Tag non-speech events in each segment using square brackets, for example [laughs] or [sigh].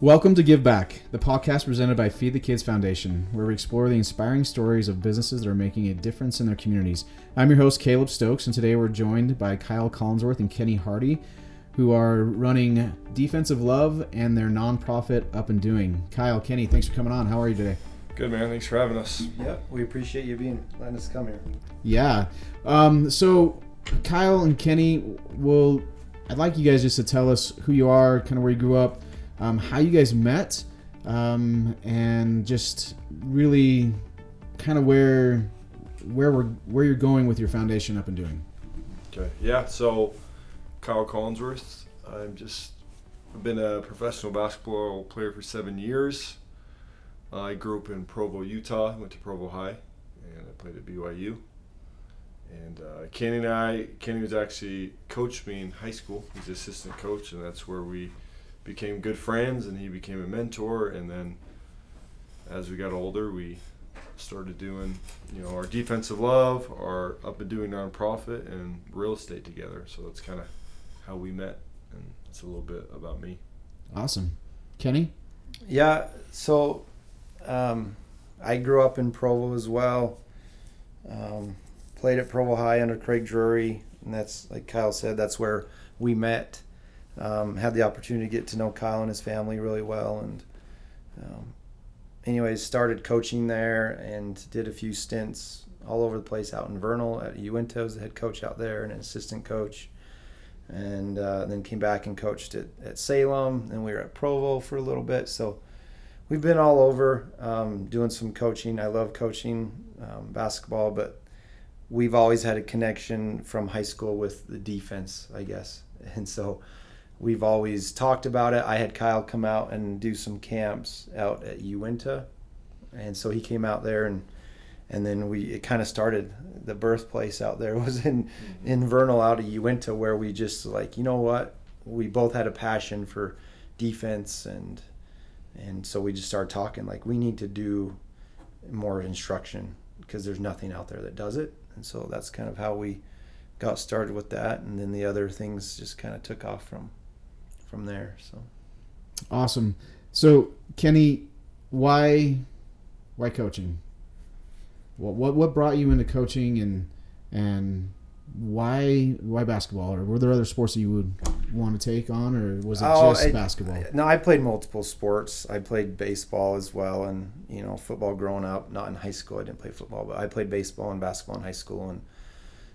Welcome to Give Back, the podcast presented by Feed the Kids Foundation, where we explore the inspiring stories of businesses that are making a difference in their communities. I'm your host, Caleb Stokes, and today we're joined by Kyle Collinsworth and Kenny Hardy, who are running Defensive Love and their nonprofit Up and Doing. Kyle, Kenny, thanks for coming on. How are you today? Good man. Thanks for having us. Yep, we appreciate you being letting us come here. Yeah. Um, so, Kyle and Kenny, will I'd like you guys just to tell us who you are, kind of where you grew up, um, how you guys met, um, and just really kind of where where we're where you're going with your foundation up and doing. Okay. Yeah. So, Kyle Collinsworth. I'm just I've been a professional basketball player for seven years. I grew up in Provo, Utah. Went to Provo High, and I played at BYU. And uh, Kenny and I, Kenny was actually coached me in high school. He's assistant coach, and that's where we became good friends. And he became a mentor. And then, as we got older, we started doing, you know, our defensive love, our up and doing nonprofit, and real estate together. So that's kind of how we met, and it's a little bit about me. Awesome, Kenny. Yeah, so um, I grew up in Provo as well. Um, played at Provo High under Craig Drury, and that's like Kyle said, that's where we met. Um, had the opportunity to get to know Kyle and his family really well, and um, anyways, started coaching there and did a few stints all over the place out in Vernal at Uintah as the head coach out there and an assistant coach. And uh, then came back and coached at, at Salem. And we were at Provo for a little bit. So we've been all over um, doing some coaching. I love coaching um, basketball, but we've always had a connection from high school with the defense, I guess. [laughs] And so we've always talked about it. I had Kyle come out and do some camps out at Uintah, and so he came out there and and then we it kind of started. The birthplace out there [laughs] was in in Vernal out of Uintah, where we just like you know what we both had a passion for defense and and so we just started talking like we need to do more instruction because there's nothing out there that does it and so that's kind of how we got started with that and then the other things just kind of took off from from there so Awesome. So, Kenny, why why coaching? What what what brought you into coaching and and why why basketball or were there other sports that you would want to take on or was it Oh, just I- basketball? no i played multiple sports i played baseball as well and you know football growing up not in high school i didn't play football but i played baseball and basketball in high school and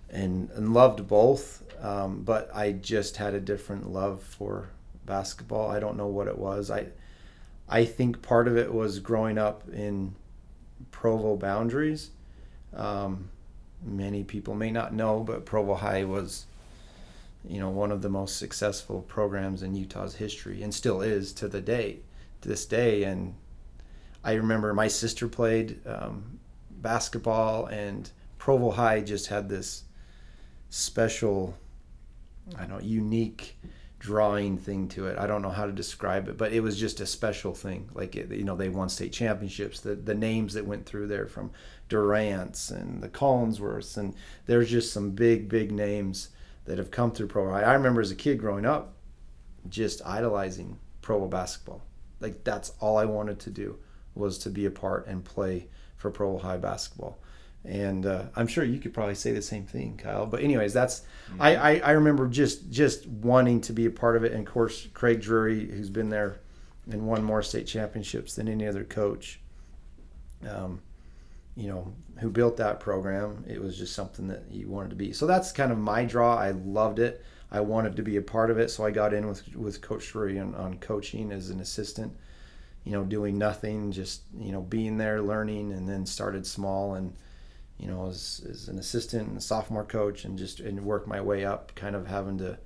and, and loved both um, but i just had a different love for basketball. I don't know what it was. I i think part of it was growing up in provo boundaries. Um, many people may not know but provo high was you know one of the most successful programs in Utah's history and still is to the day to this day. And I remember my sister played um, basketball and Provo High just had this special I don't know unique drawing thing to it I don't know how to describe it but it was just a special thing like it, you know they won state championships the the names that went through there from Durrant's and the Collinsworths and there's just some big big names that have come through High. I remember as a kid growing up, just idolizing Provo basketball. Like that's all I wanted to do was to be a part and play for Provo High basketball. And uh, I'm sure you could probably say the same thing, Kyle. But anyways, that's I, I I remember just just wanting to be a part of it. And of course, Craig Drury, who's been there and won more state championships than any other coach. Um, you know, who built that program. It was just something that you wanted to be. So that's kind of my draw. I loved it. I wanted to be a part of it. So I got in with with Coach Drury on, on coaching as an assistant. You know, doing nothing, just you know, being there, learning, and then started small and you know, as, as an assistant and sophomore coach, and just and worked my way up, kind of having to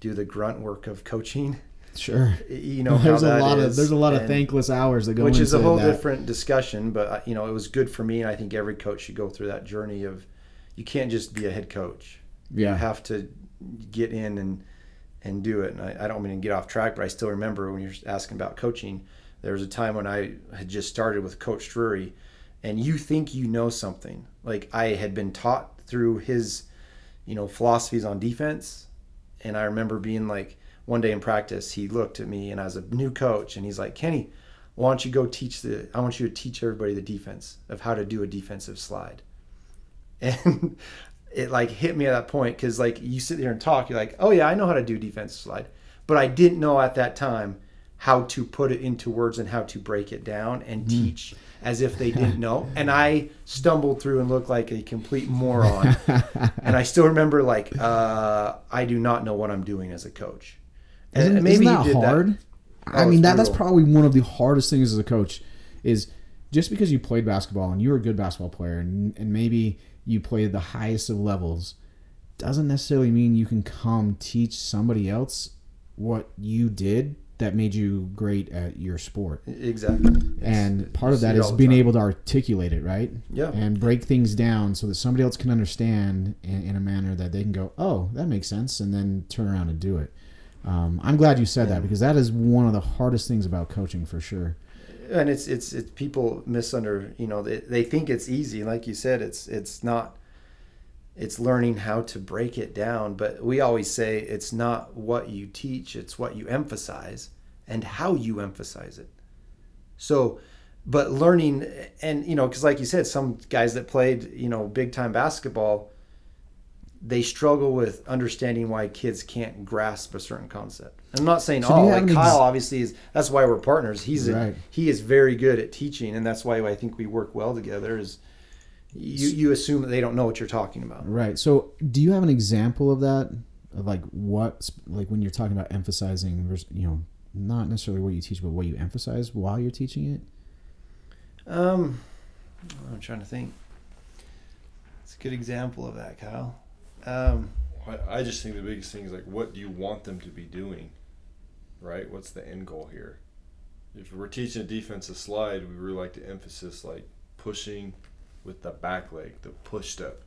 do the grunt work of coaching. Sure. [laughs] You know, there's a lot of there's a lot of thankless hours that go which is a whole that. different discussion but uh, you know it was good for me and i think every coach should go through that journey of you can't just be a head coach you Yeah. have to get in and and do it and I, I don't mean to get off track but i still remember when you're asking about coaching there was a time when i had just started with coach drury and you think you know something like i had been taught through his you know philosophies on defense and i remember being like one day in practice, he looked at me and I was a new coach and he's like, Kenny, why don't you go teach the, I want you to teach everybody the defense of how to do a defensive slide. [laughs] And it like hit me at that point because like you sit there and talk, you're like, oh yeah, I know how to do defensive slide. But I didn't know at that time how to put it into words and how to break it down and hmm. teach as if they didn't know. [laughs] And I stumbled through and looked like a complete moron. and I still remember like, uh, I do not know what I'm doing as a coach. Isn't, And isn't that hard? I Oh, mean, it's that, that's probably one of the hardest things as a coach is just because you played basketball and you were a good basketball player and, and maybe you played the highest of levels doesn't necessarily mean you can come teach somebody else what you did that made you great at your sport. Exactly. And part of that is being time. able to articulate it, right? Yeah. And break things down so that somebody else can understand in, in a manner that they can go, oh, that makes sense, and then turn around and do it. Um, I'm glad you said that because that is one of the hardest things about coaching for sure. and it's it's it's people misunder you know they, they think it's easy like you said it's it's not it's learning how to break it down but we always say it's not what you teach it's what you emphasize and how you emphasize it so but learning and you know because like you said some guys that played you know big time basketball they struggle with understanding why kids can't grasp a certain concept. I'm not saying So all. Like an ex- Kyle, obviously, is that's why we're partners. He's Right. a, he is very good at teaching, and that's why I think we work well together. Is you you assume that they don't know what you're talking about. Right. So, do you have an example of that? Of like what, like when you're talking about emphasizing, vers- you know, not necessarily what you teach, but what you emphasize while you're teaching it. Um, I'm trying to think. It's a good example of that, Kyle. Um, I, I just think the biggest thing is like, what do you want them to be doing? Right? What's the end goal here? If we're teaching a defensive slide, we really like to emphasize like pushing with the back leg, the push step.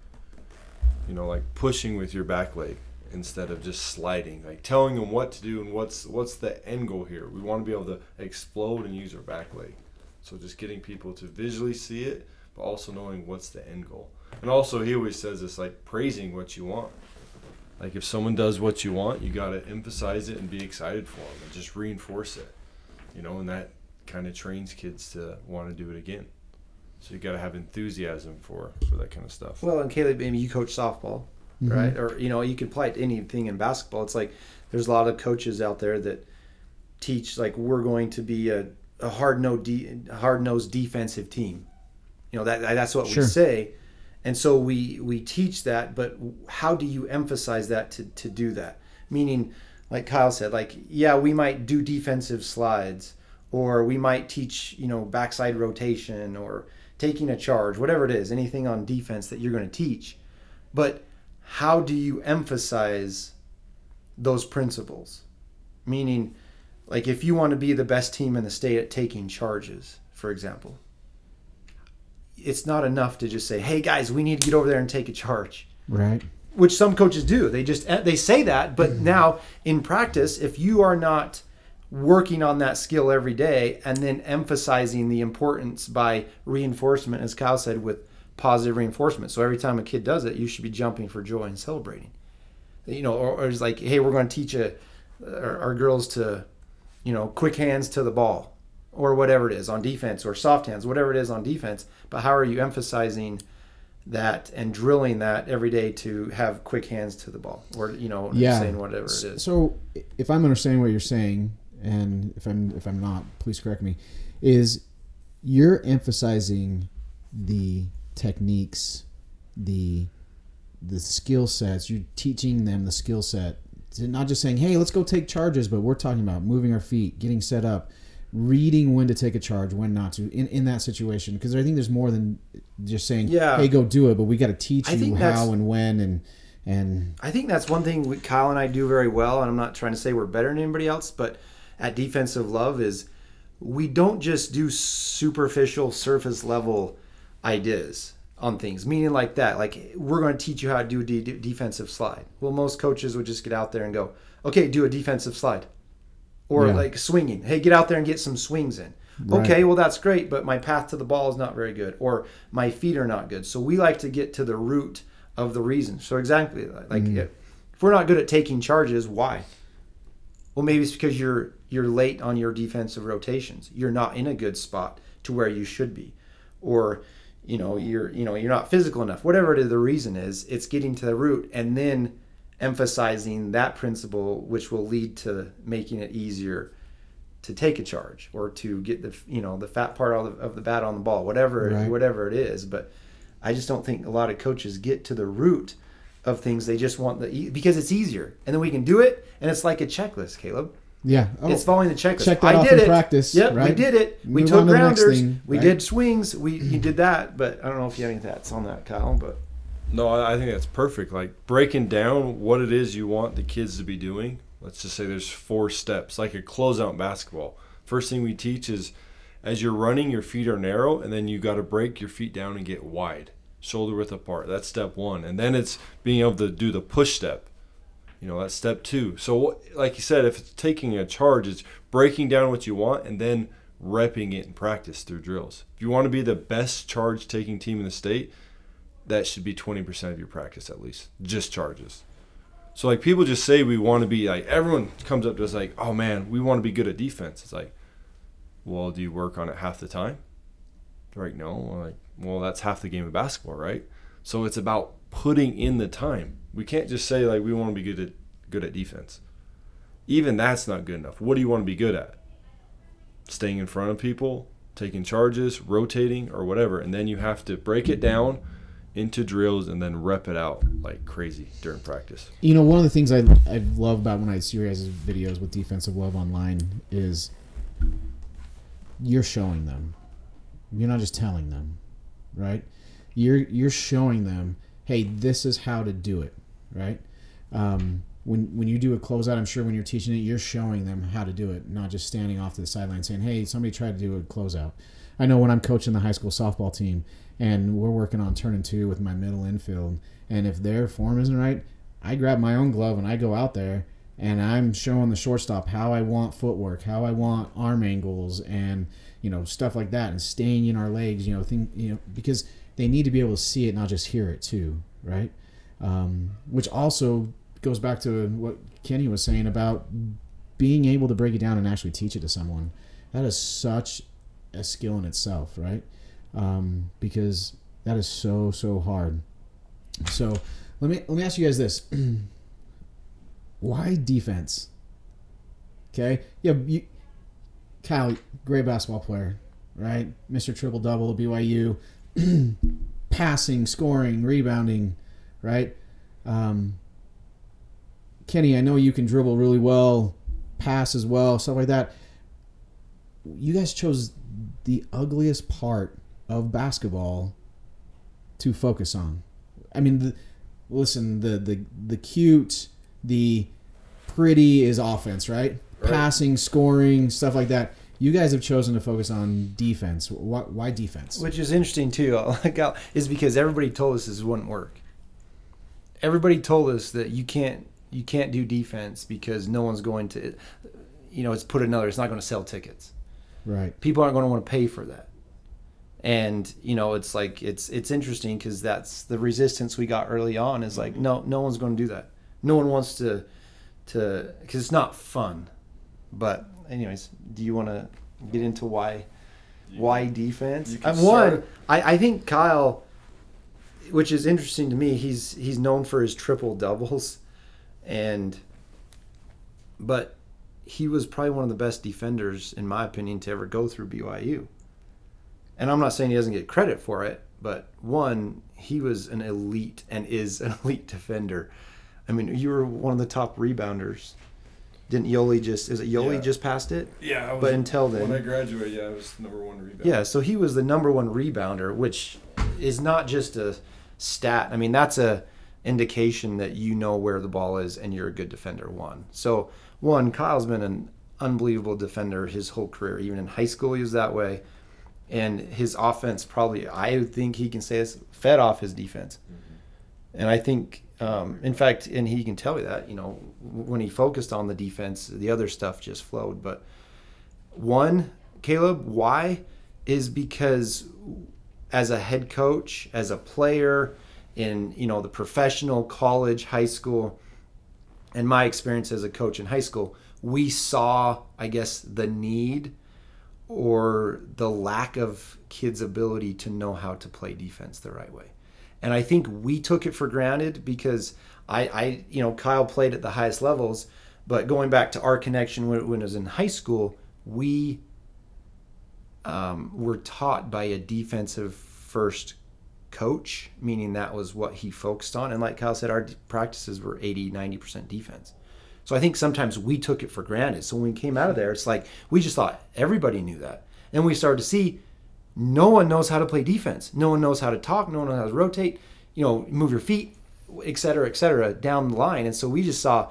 You know, like pushing with your back leg instead of just sliding. Like telling them what to do and what's what's the end goal here. We want to be able to explode and use our back leg. So just getting people to visually see it, but also knowing what's the end goal. And also, he always says this like praising what you want. Like if someone does what you want, you got to emphasize it and be excited for them and just reinforce it. You know, and that kind of trains kids to want to do it again. So you got to have enthusiasm for for that kind of stuff. well, and Caleb, maybe you coach softball, Mhm. right? Or you know, you could apply it to anything in basketball. It's like there's a lot of coaches out there that teach like we're going to be a, a hard no de- hard nosed defensive team. You know that that's what Sure. we say, and so we we teach that. But how do you emphasize that to to do that? Meaning, like Kyle said, like yeah, we might do defensive slides, or we might teach you know backside rotation or taking a charge, whatever it is, anything on defense that you're going to teach. But how do you emphasize those principles? Meaning, like if you want to be the best team in the state at taking charges, for example, it's not enough to just say, "Hey guys, we need to get over there and take a charge." Right. which some coaches do. They just eh, they say that, but mm-hmm. now in practice, if you are not working on that skill every day and then emphasizing the importance by reinforcement, as Kyle said, with positive reinforcement. So every time a kid does it, you should be jumping for joy and celebrating. You know, or, or it's like, hey, we're going to teach a, our, our girls to, you know, quick hands to the ball, or whatever it is on defense, or soft hands, whatever it is on defense. But how are you emphasizing? that and drilling that every day to have quick hands to the ball or you know Yeah. saying whatever it is So, if I'm understanding what you're saying, and if I'm if I'm not, please correct me. Is you're emphasizing the techniques, the the skill sets. You're teaching them the skill set. To not just saying, "Hey, let's go take charges," but we're talking about moving our feet, getting set up, reading when to take a charge, when not to, in, in that situation. Because I think there's more than just saying, Yeah. "Hey, go do it," but we got to teach I you how and when and and i think that's one thing we, kyle and i do very well and i'm not trying to say we're better than anybody else but at defensive love is we don't just do superficial surface level ideas on things. Meaning like that like we're going to teach you how to do a de- defensive slide. Well most coaches would just get out there and go okay do a defensive slide. Or Yeah. like swinging. Hey get out there and get some swings in. Right. okay well that's great but my path to the ball is not very good or my feet are not good. So we like to get to the root of the reason. So exactly like Mm-hmm. if we're not good at taking charges why? Well, maybe it's because you're you're late on your defensive rotations. You're not in a good spot to where you should be, or you know you're you know you're not physical enough. Whatever the reason is, it's getting to the root and then emphasizing that principle, which will lead to making it easier to take a charge or to get the you know the fat part of the, of the bat on the ball, whatever Right. whatever it is. But I just don't think a lot of coaches get to the root of things. They just want the because it's easier, and then we can do it, and it's like a checklist, Caleb. Yeah. Oh, It's following the checklist. check that I off did in it. practice, Yep, we did it. We Move took on to grounders. thing, we right? did swings. We you did [clears throat] that, but I don't know if you have any thoughts on that, Kyle. But No, I I think that's perfect. Like breaking down what it is you want the kids to be doing. Let's just say there's four steps, like a closeout basketball. First thing we teach is as you're running, your feet are narrow, and then you got to break your feet down and get wide, shoulder width apart. That's step one. And then it's being able to do the push step. You know, that's step two. So, like you said, if it's taking a charge, it's breaking down what you want and then repping it in practice through drills. If you want to be the best charge taking team in the state, that should be 20% of your practice at least just charges. So like people just say we want to be like everyone comes up to us like oh man we want to be good at defense. It's like well do you work on it half the time? They're like no. We're like well that's half the game of basketball right? So it's about putting in the time we can't just say like we want to be good at good at defense even that's not good enough what do you want to be good at staying in front of people taking charges rotating or whatever and then you have to break it down into drills and then rep it out like crazy during practice. You know, one of the things I I love about when I see your guys' videos with defensive love online is you're showing them. You're not just telling them, right? You're you're showing them, hey, this is how to do it, right? Um, when when you do a closeout, I'm sure when you're teaching it, you're showing them how to do it, not just standing off to the sideline saying, hey, somebody tried to do a closeout. I know when I'm coaching the high school softball team and we're working on turn and two with my middle infield, and if their form isn't right, I grab my own glove and I go out there and I'm showing the shortstop how I want footwork, how I want arm angles, and you know stuff like that, and staying in our legs, you know, thing, you know, because they need to be able to see it, not just hear it too, right? Um, which also goes back to what Kenny was saying about being able to break it down and actually teach it to someone. That is such a skill in itself, right? Um, because that is so so hard. So let me let me ask you guys this: [clears throat] Why defense? Okay, yeah, you, Kyle, great basketball player, right? Mister Triple Double BYU, [clears throat] passing, scoring, rebounding, right? Um, Kenny, I know you can dribble really well, pass as well, stuff like that. You guys chose the ugliest part of basketball to focus on. I mean, the, listen, the the the cute, the pretty is offense, right? Right. Passing, scoring, stuff like that. You guys have chosen to focus on defense. Why, why defense? which is interesting too, [laughs] like how- is because everybody told us this wouldn't work. Everybody told us that you can't you can't do defense because no one's going to, you know, it's put another. It's not going to sell tickets. Right. people aren't going to want to pay for that and you know it's like it's it's interesting because that's the resistance we got early on is like no no one's going to do that no one wants to to because it's not fun but anyways do you want to get into why why defense you can Uh, one. I, I think kyle which is interesting to me he's he's known for his triple doubles and but he was probably one of the best defenders, in my opinion, to ever go through BYU. And I'm not saying he doesn't get credit for it, but one, he was an elite and is an [laughs] elite defender. I mean, you were one of the top rebounders. Didn't Yoeli just? Is it Yoeli Yeah. just passed it? Yeah, I was, But until then- when I graduated, yeah, I was number one rebounder. Yeah, so he was the number one rebounder, which is not just a stat. I mean, that's a indication that you know where the ball is and you're a good defender. One. So one, Kyle's been an unbelievable defender his whole career. Even in high school, he was that way. And his offense probably, I think he can say this, fed off his defense. And I think, um, in fact, and he can tell you that, you know, when he focused on the defense, the other stuff just flowed. But one, Caleb, why? Is because as a head coach, as a player, in you know the professional college, high school, and my experience as a coach in high school, we saw, I guess, the need or the lack of kids' ability to know how to play defense the right way. And I think we took it for granted because I, I you know, Kyle played at the highest levels, but going back to our connection when, when was in high school, we um, were taught by a defensive first coach, meaning that was what he focused on. And like Kyle said, our practices were 80, 90% defense. So I think sometimes we took it for granted. So when we came out of there, it's like we just thought everybody knew that. And we started to see no one knows how to play defense. No one knows how to talk. No one knows how to rotate, you know, move your feet, et cetera, et cetera, down the line. And so we just saw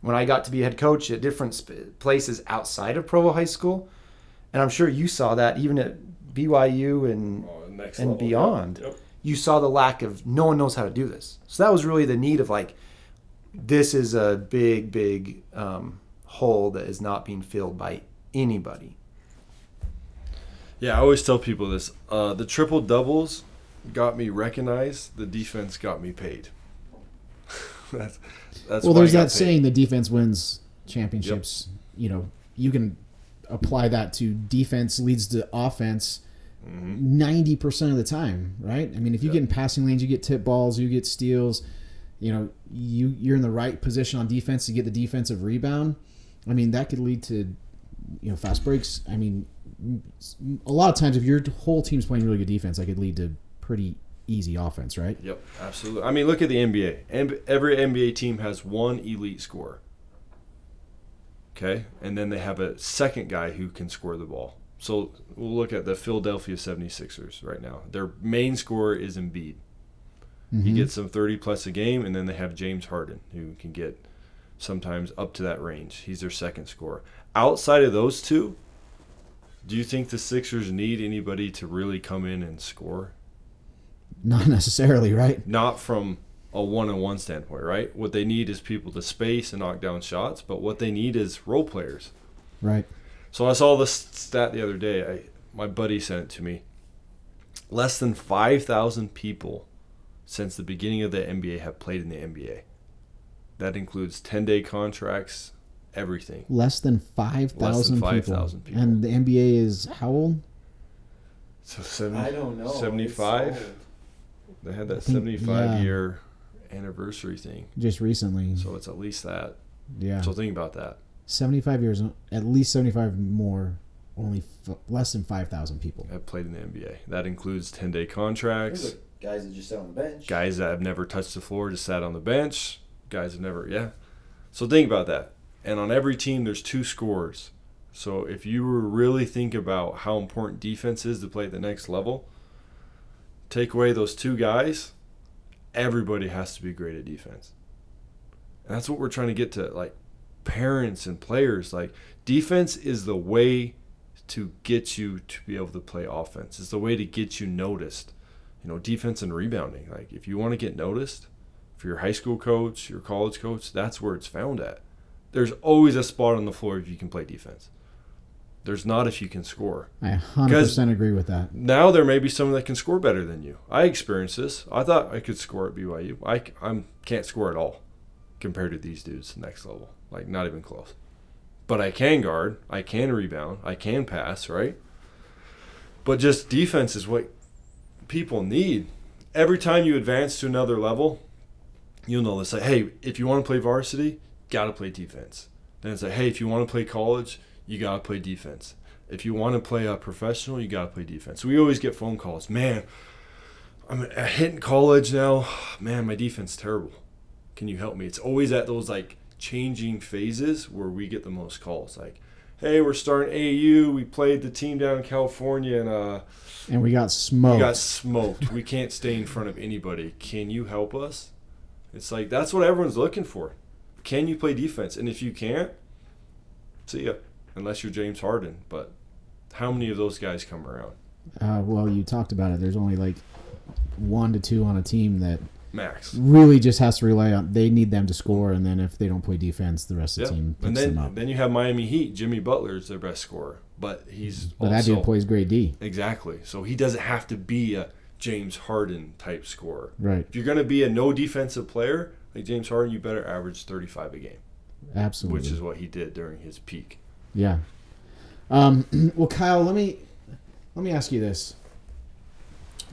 when I got to be head coach at different places outside of Provo High School. And I'm sure you saw that even at BYU and, Oh, and level. beyond. Yep. You saw the lack of no one knows how to do this. So that was really the need of like, this is a big, big um, hole that is not being filled by anybody. Yeah, I always tell people this. Uh, the triple doubles got me recognized. The defense got me paid. [laughs] that's that's well, why I there's got that paid. saying: the defense wins championships. You know, you can apply that to defense leads to offense. Mm-hmm. 90 percent of the time, right? I mean, if you get in passing lanes, you get tip balls, you get steals. You know, you you're in the right position on defense to get the defensive rebound. I mean, that could lead to you know fast breaks. I mean, a lot of times if your whole team's playing really good defense, that could lead to pretty easy offense, right? Yep, absolutely. I mean, look at the NBA. Every NBA team has one elite scorer. Okay, and then they have a second guy who can score the ball. So we'll look at the Philadelphia 76ers right now. Their main scorer is Embiid. He Mhm. gets some 30 plus a game, and then they have James Harden, who can get sometimes up to that range. He's their second scorer. Outside of those two, do you think the Sixers need anybody to really come in and score? Not necessarily, right? Not from a one on one standpoint, right? What they need is people to space and knock down shots, but what they need is role players. Right. So I saw this stat the other day. I, my buddy sent it to me. Less than 5,000 people since the beginning of the NBA have played in the NBA. That includes 10 day contracts, everything. Less than five thousand people. 5,000 people. And the NBA is how old? So 70, I don't know. 75? They had that 75 yeah. year anniversary thing. Just recently. So it's at least that. yeah. So think about that. 75 years, at least 75 more, only f- less than 5,000 people. Have played in the NBA. That includes 10 day contracts. guys that just sat on the bench. guys that have never touched the floor just sat on the bench guys have never yeah so think about that and on every team there's two scores so if you were really think about how important defense is to play at the next level take away those two guys everybody has to be great at defense and that's what we're trying to get to like parents and players like defense is the way to get you to be able to play offense it's the way to get you noticed you know, defense and rebounding. Like if you want to get noticed for your high school coach, your college coach, that's where it's found at. There's always a spot on the floor if you can play defense. There's not if you can score. I 100% agree with that. Now there may be someone that can score better than you. I experienced this. I thought I could score at BYU. I I'm, can't score at all compared to these dudes next level. Like not even close. But I can guard. I can rebound. I can pass. Right. But just defense is what people need. Every time you advance to another level, you'll know this. Like, hey, if you want to play varsity, gotta play defense. Then it's like, hey, if you want to play college, you gotta play defense. If you want to play a professional, you gotta play defense. We always get phone calls. Man, I'm hitting college now. [sighs] Man, my defense is terrible. Can you help me? It's always at those like changing phases where we get the most calls. Like, hey, we're starting AU. We played the team down in California, and uh, And we got smoked. we got smoked. we can't stay in front of anybody. Can you help us? It's like that's what everyone's looking for. Can you play defense? And if you can't, see ya. Unless you're James Harden, but how many of those guys come around? uh, well, you talked about it. There's only like one to two on a team that Max. really just has to rely on, they need them to score. And then if they don't play defense, the rest of the team And picks them then up. then you have Miami Heat. Jimmy Butler is their best scorer, but he's But that also dude plays great D. exactly. So he doesn't have to be a James Harden type scorer. Right. If you're going to be a no defensive player like James Harden, you better average 35 a game. Absolutely. which is what he did during his peak. Yeah. Um, [clears throat] well, Kyle, let me let me ask you this.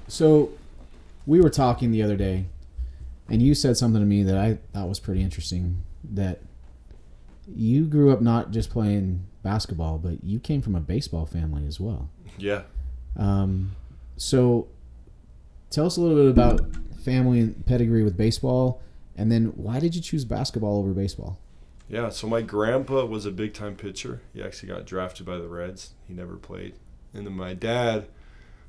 So, we were talking the other day, and you said something to me that I thought was pretty interesting. That you grew up not just playing basketball, but you came from a baseball family as well. Yeah. Um, so, tell us a little bit about family and pedigree with baseball, and then why did you choose basketball over baseball? Yeah, so my grandpa was a big time pitcher. He actually got drafted by the Reds. He never played. And then my dad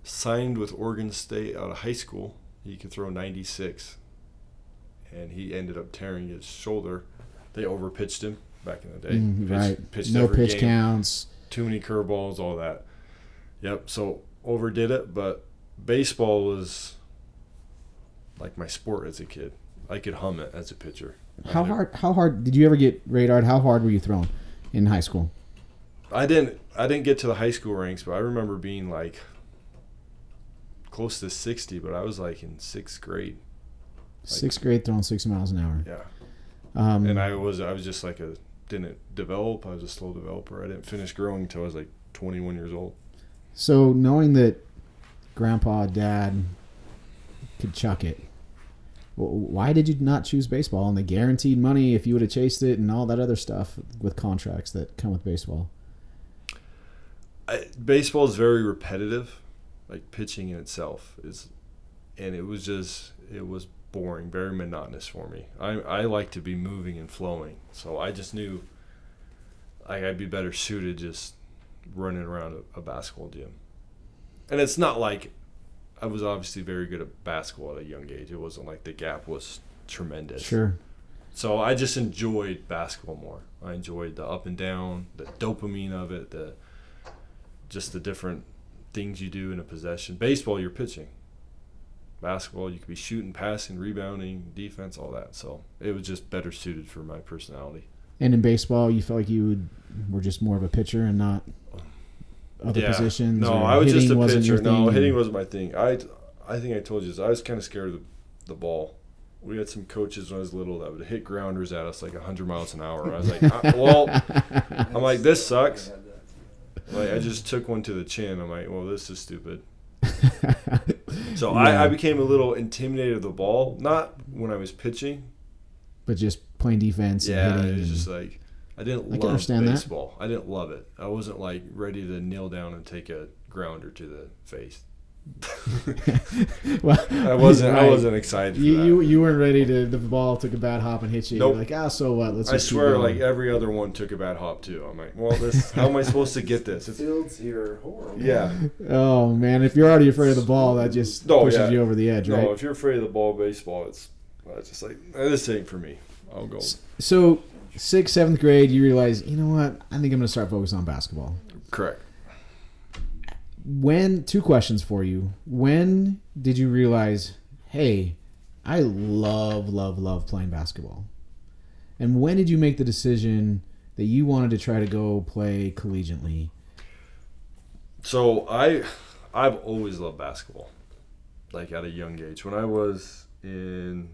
signed with Oregon State out of high school. He could throw 96. And he ended up tearing his shoulder. They overpitched him back in the day. Mm, Pitched- right. pitched no pitch game. counts. Too many curveballs, all that. Yep, so overdid it, but baseball was like my sport as a kid. I could hum it as a pitcher. How hard? How hard did you ever get radar? How hard were you throwing in high school? I didn't I didn't get to the high school ranks, but I remember being like close to sixty, but I was like in sixth grade. Sixth grade, throwing six miles an hour. Yeah. Um, And I was I was just like a didn't develop. I was a slow developer. I didn't finish growing until I was like twenty one years old. so knowing that grandpa, dad could chuck it, why did you not choose baseball and the guaranteed money if you would have chased it and all that other stuff with contracts that come with baseball? I, baseball is very repetitive, like pitching in itself is, and it was just it was boring, very monotonous for me. I I like to be moving and flowing, so I just knew. Like I'd be better suited just running around a, a basketball gym, and it's not like I was obviously very good at basketball at a young age. It wasn't like the gap was tremendous. Sure. So I just enjoyed basketball more. I enjoyed the up and down, the dopamine of it, the just the different things you do in a possession. Baseball, you're pitching. Basketball, you could be shooting, passing, rebounding, defense, all that. So it was just better suited for my personality. And in baseball, you felt like you would, were just more of a pitcher and not other positions. No, I was just a pitcher. No, hitting wasn't my thing. I, I think I told you this. I was kind of scared of the, the ball. We had some coaches when I was little that would hit grounders at us like 100 miles an hour. I was like, "Uh, [laughs] well, I'm like, this sucks. Like I just took one to the chin. I'm like, well, this is stupid. [laughs] So Yeah. I, I became a little intimidated of the ball. Not when I was pitching. but just playing defense. Yeah, and hitting it was just like I didn't I love understand that. baseball. I didn't love it. I wasn't like ready to kneel down and take a grounder to the face. [laughs] well, I wasn't. I wasn't excited for You, that. you you weren't ready to. The ball took a bad hop and hit you. Nope. You're like, ah, so what? Let's. I just keep swear, like every other one took a bad hop too. I'm like, well, this. How am I supposed to get this? It's, Fields, you're horrible. yeah. oh man, if you're already afraid of the ball, that just Oh, pushes yeah. you over the edge, right? No, if you're afraid of the ball baseball, it's, it's just like this ain't for me. I'll go. So, sixth, seventh grade, you realize, you know what? I think I'm going to start focusing on basketball. Correct. When two questions for you. When did you realize, hey, I love, love, love playing basketball? And when did you make the decision that you wanted to try to go play collegiately? So I, I've always loved basketball, like at a young age. When I was in,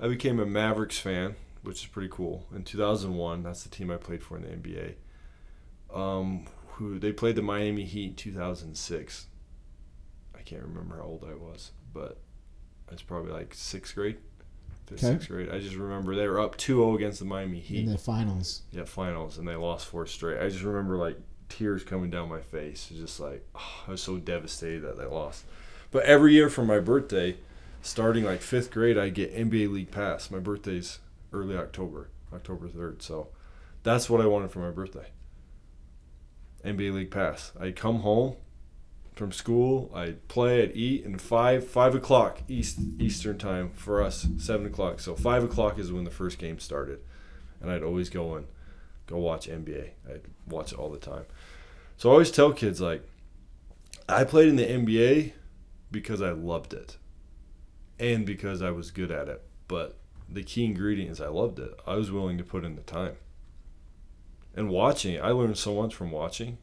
I became a Mavericks fan, which is pretty cool. In 2001, that's the team I played for in the NBA. Um, who they played the Miami Heat in 2006. I can't remember how old I was, but it's probably like sixth grade, fifth, Okay. sixth grade. I just remember they were up 2-0 against the Miami Heat. In the finals. Yeah, finals, and they lost four straight. I just remember like tears coming down my face. Just like oh, [sighs] I was so devastated that they lost. But every year for my birthday, starting like fifth grade, I get NBA League Pass. My birthday's early October, October third. So that's what I wanted for my birthday. NBA League Pass. I come home from school, I play, I'd eat, and five five o'clock East Eastern time for us, seven o'clock. So five o'clock is when the first game started, and I'd always go and go watch NBA. I'd watch it all the time. So I always tell kids like, I played in the NBA because I loved it, and because I was good at it. But the key ingredients. I loved it. I was willing to put in the time. And watching, I learned so much from watching,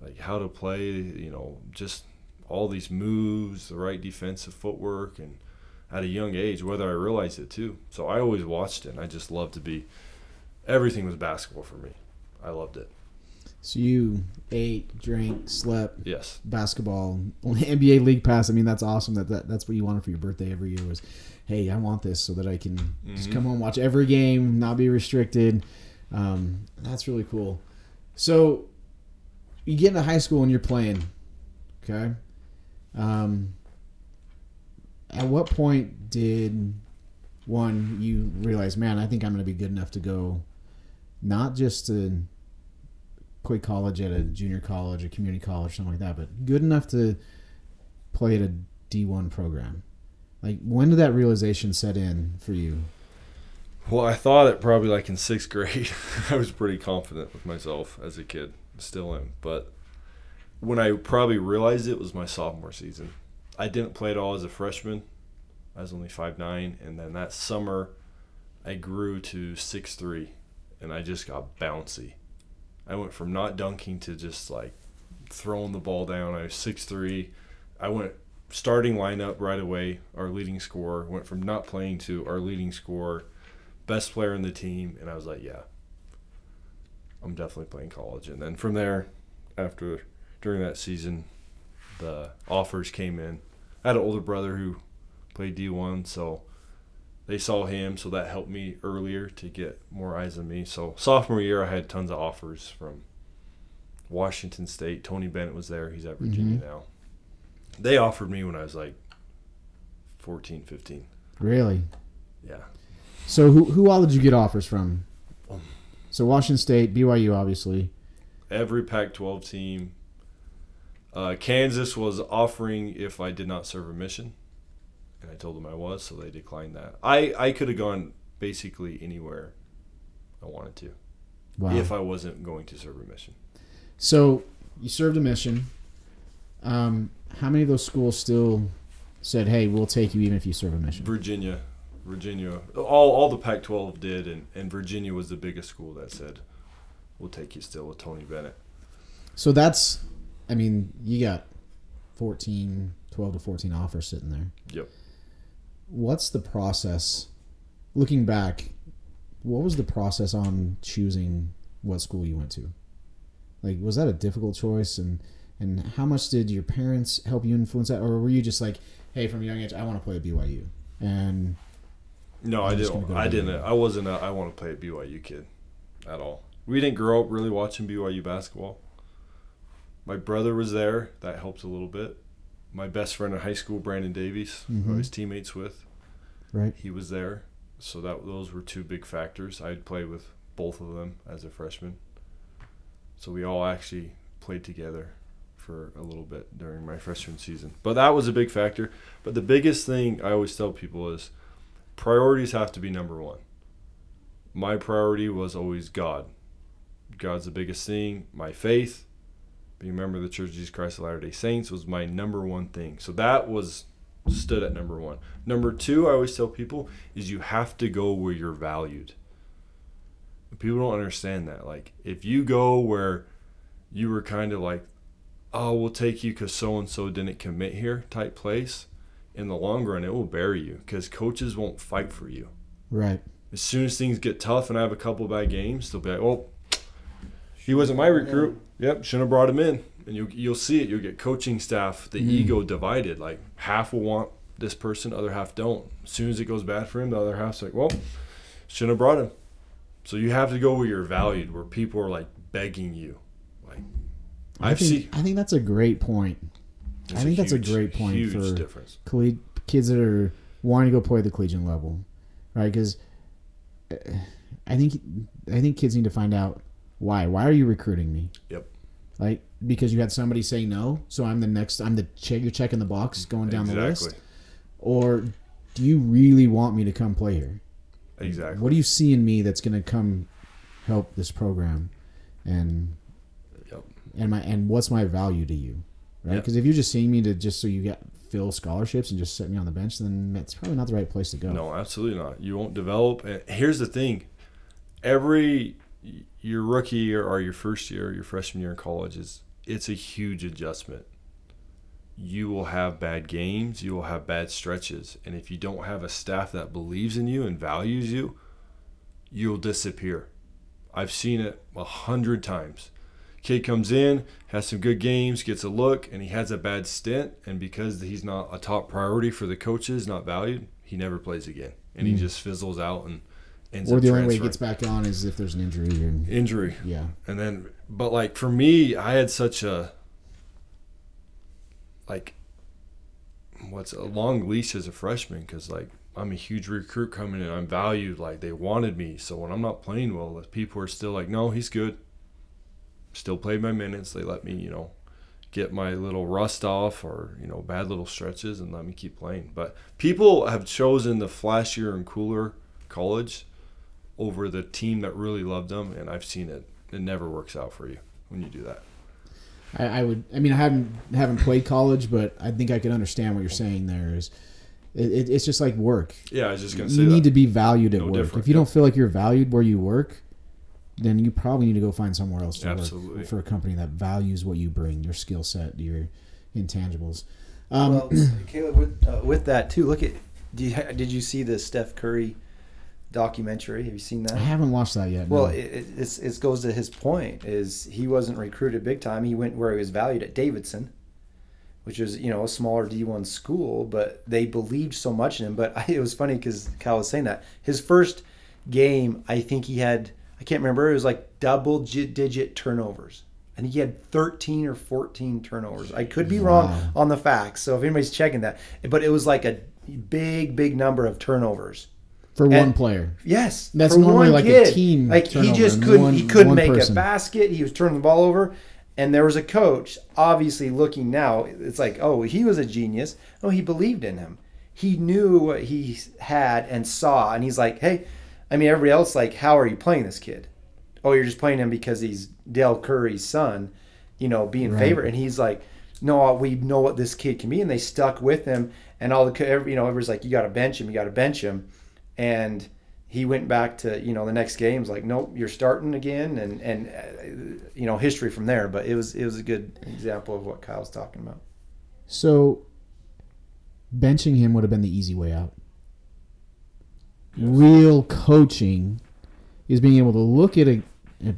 like how to play. You know, just all these moves, the right defensive footwork, and at a young age, whether I realized it too. So I always watched it. and I just loved to be. Everything was basketball for me. I loved it. So you ate, drank, slept, Yes. basketball, [laughs] NBA League Pass. I mean, that's awesome. That, that that's what you wanted for your birthday every year was, hey, I want this so that I can just Mhm. come home, watch every game, not be restricted. Um, that's really cool. So you get into high school and you're playing, okay? Um, at what point did one you realize, man, I think I'm going to be good enough to go, not just to quit college at a junior college or community college, something like that, but good enough to play at a D1 program. Like, when did that realization set in for you? Well, I thought it probably like in sixth grade. [laughs] I was pretty confident with myself as a kid, still am. But when I probably realized it was my sophomore season. I didn't play at all as a freshman. I was only five nine, and then that summer, I grew to six three, and I just got bouncy. I went from not dunking to just like throwing the ball down. I was six three. I went starting lineup right away. Our leading scorer went from not playing to our leading scorer best player in the team, and I was like, yeah, I'm definitely playing college. And then from there, after during that season, the offers came in. I had an older brother who played D1, so they saw him, so that helped me earlier to get more eyes on me. So sophomore year, I had tons of offers from Washington State. Tony Bennett was there. He's at Virginia Mhm. now. They offered me when I was like 14, 15. Really? Yeah. So, who, who all did you get offers from? So, Washington State, BYU, obviously. every Pac-12 team. Uh, Kansas was offering if I did not serve a mission, and I told them I was, so they declined that. I I could have gone basically anywhere I wanted to Wow. if I wasn't going to serve a mission. So you served a mission. Um, how many of those schools still said, "Hey, we'll take you even if you serve a mission"? Virginia, Virginia, all all the Pac-12 did, and and Virginia was the biggest school that said, "We'll take you still with Tony Bennett." So that's, I mean, you got 14, 12 to 14 offers sitting there. Yep. What's the process? Looking back, what was the process on choosing what school you went to? Like, was that a difficult choice? And and how much did your parents help you influence that, or were you just like, hey, from a young age, I want to play at BYU, and No, I'm I didn't. go I didn't. BYU. I wasn't. A, I want to play at BYU kid, at all. We didn't grow up really watching BYU basketball. My brother was there. That helped a little bit. My best friend in high school, Brandon Davies, who I Mhm. was teammates with, right? he was there. So that those were two big factors. I'd play with both of them as a freshman. So we all actually played together for a little bit during my freshman season. But that was a big factor. But the biggest thing I always tell people is priorities have to be number one. My priority was always God. God's the biggest thing. My faith, being a member of the Church of Jesus Christ of Latter day Saints, was my number one thing. So that was stood at number one. Number two, I always tell people, is you have to go where you're valued. People don't understand that. Like, if you go where you were kind of like, oh, we'll take you because so and so didn't commit here type place, in the long run, it will bury you because coaches won't fight for you. Right. As soon as things get tough and I have a couple bad games, they'll be like, well, he wasn't my recruit. Yep, shouldn't have brought him in." And you'll, you'll see it. You'll get coaching staff, the Mm. ego divided. Like half will want this person, other half don't. As soon as it goes bad for him, the other half's like, "Well, shouldn't have brought him." So you have to go where you're valued, where people are like begging you. I think. I think that's a great point. I think that's a great point Huge for- difference. Kids that are wanting to go play the collegiate level, right? Because uh, I think I think kids need to find out why. Why are you recruiting me? Yep. Like because you had somebody say no, so I'm the next. I'm the check. You're checking the box, going down the list, or do you really want me to come play here? Exactly. What do you see in me that's going to come help this program, and. And my and what's my value to you, right? Yep. Because if you're just seeing me to just so you get fill scholarships and just set me on the bench, then that's probably not the right place to go. No, absolutely not. You won't develop. And here's the thing: every your rookie year or your first year, or your freshman year in college is it's a huge adjustment. you will have bad games, you will have bad stretches. And if you don't have a staff that believes in you and values you, you'll disappear. I've seen it a hundred times. Kid comes in, has some good games, gets a look, and he has a bad stint. And because he's not a top priority for the coaches, not valued, he never plays again. And he Mm. just fizzles out and ends Or the only way he gets back on is if there's an injury. Or, injury. yeah. And then, but like for me, I had such a like what's a long leash as a freshman because like I'm a huge recruit coming in. I'm valued. Like they wanted me. So when I'm not playing well, the people are still like, no, he's good. Still played my minutes. They let me, you know, get my little rust off or you know bad little stretches and let me keep playing. But people have chosen the flashier and cooler college over the team that really loved them, and I've seen it. It never works out for you when you do that. I, I would. I mean, I haven't haven't played college, but I think I could understand what you're saying. There is, it, it, it's just like work. Yeah, I was just gonna say You need that. to be valued at No work. different, If you yeah. don't feel like you're valued where you work, then you probably need to go find somewhere else to Absolutely. work for a company that values what you bring, your skill set, your intangibles. Um, well, [clears throat] Caleb, with, uh, with that too, look at. Did you, did you see the Steph Curry documentary? Have you seen that? I haven't watched that yet. Well, no. it, it, it's, it goes to his point is he wasn't recruited big time. He went where he was valued at Davidson, which is you know a smaller D one school, but they believed so much in him. But I, [laughs] it was funny because Kyle was saying that his first game, I think he had I can't remember. It was like double digit turnovers. I think he had 13 or 14 turnovers. I could be Wow. wrong on the facts. So if anybody's checking that, but it was like a big, big number of turnovers. for one player. Yes, That's normally one like a team Like he just couldn't. he couldn't make person. a basket. He was turning the ball over, and there was a coach. Obviously, looking now, it's like, oh, he was a genius. Oh, he believed in him. He knew what he had and saw, and he's like, hey, I mean, everybody else like, how are you playing this kid? Oh, you're just playing him because he's Dell Curry's son, you know, being Right. favorite, and he's like. No, we know what this kid can be, and they stuck with him. And all the, every- you know, everybody's like, "You got to bench him, you got to bench him," and he went back to you know the next game's like nope you're starting again and and uh, you know history from there but it was it was a good example of what kyle's talking about So benching him would have been the easy way out. Real coaching is being able to look at a,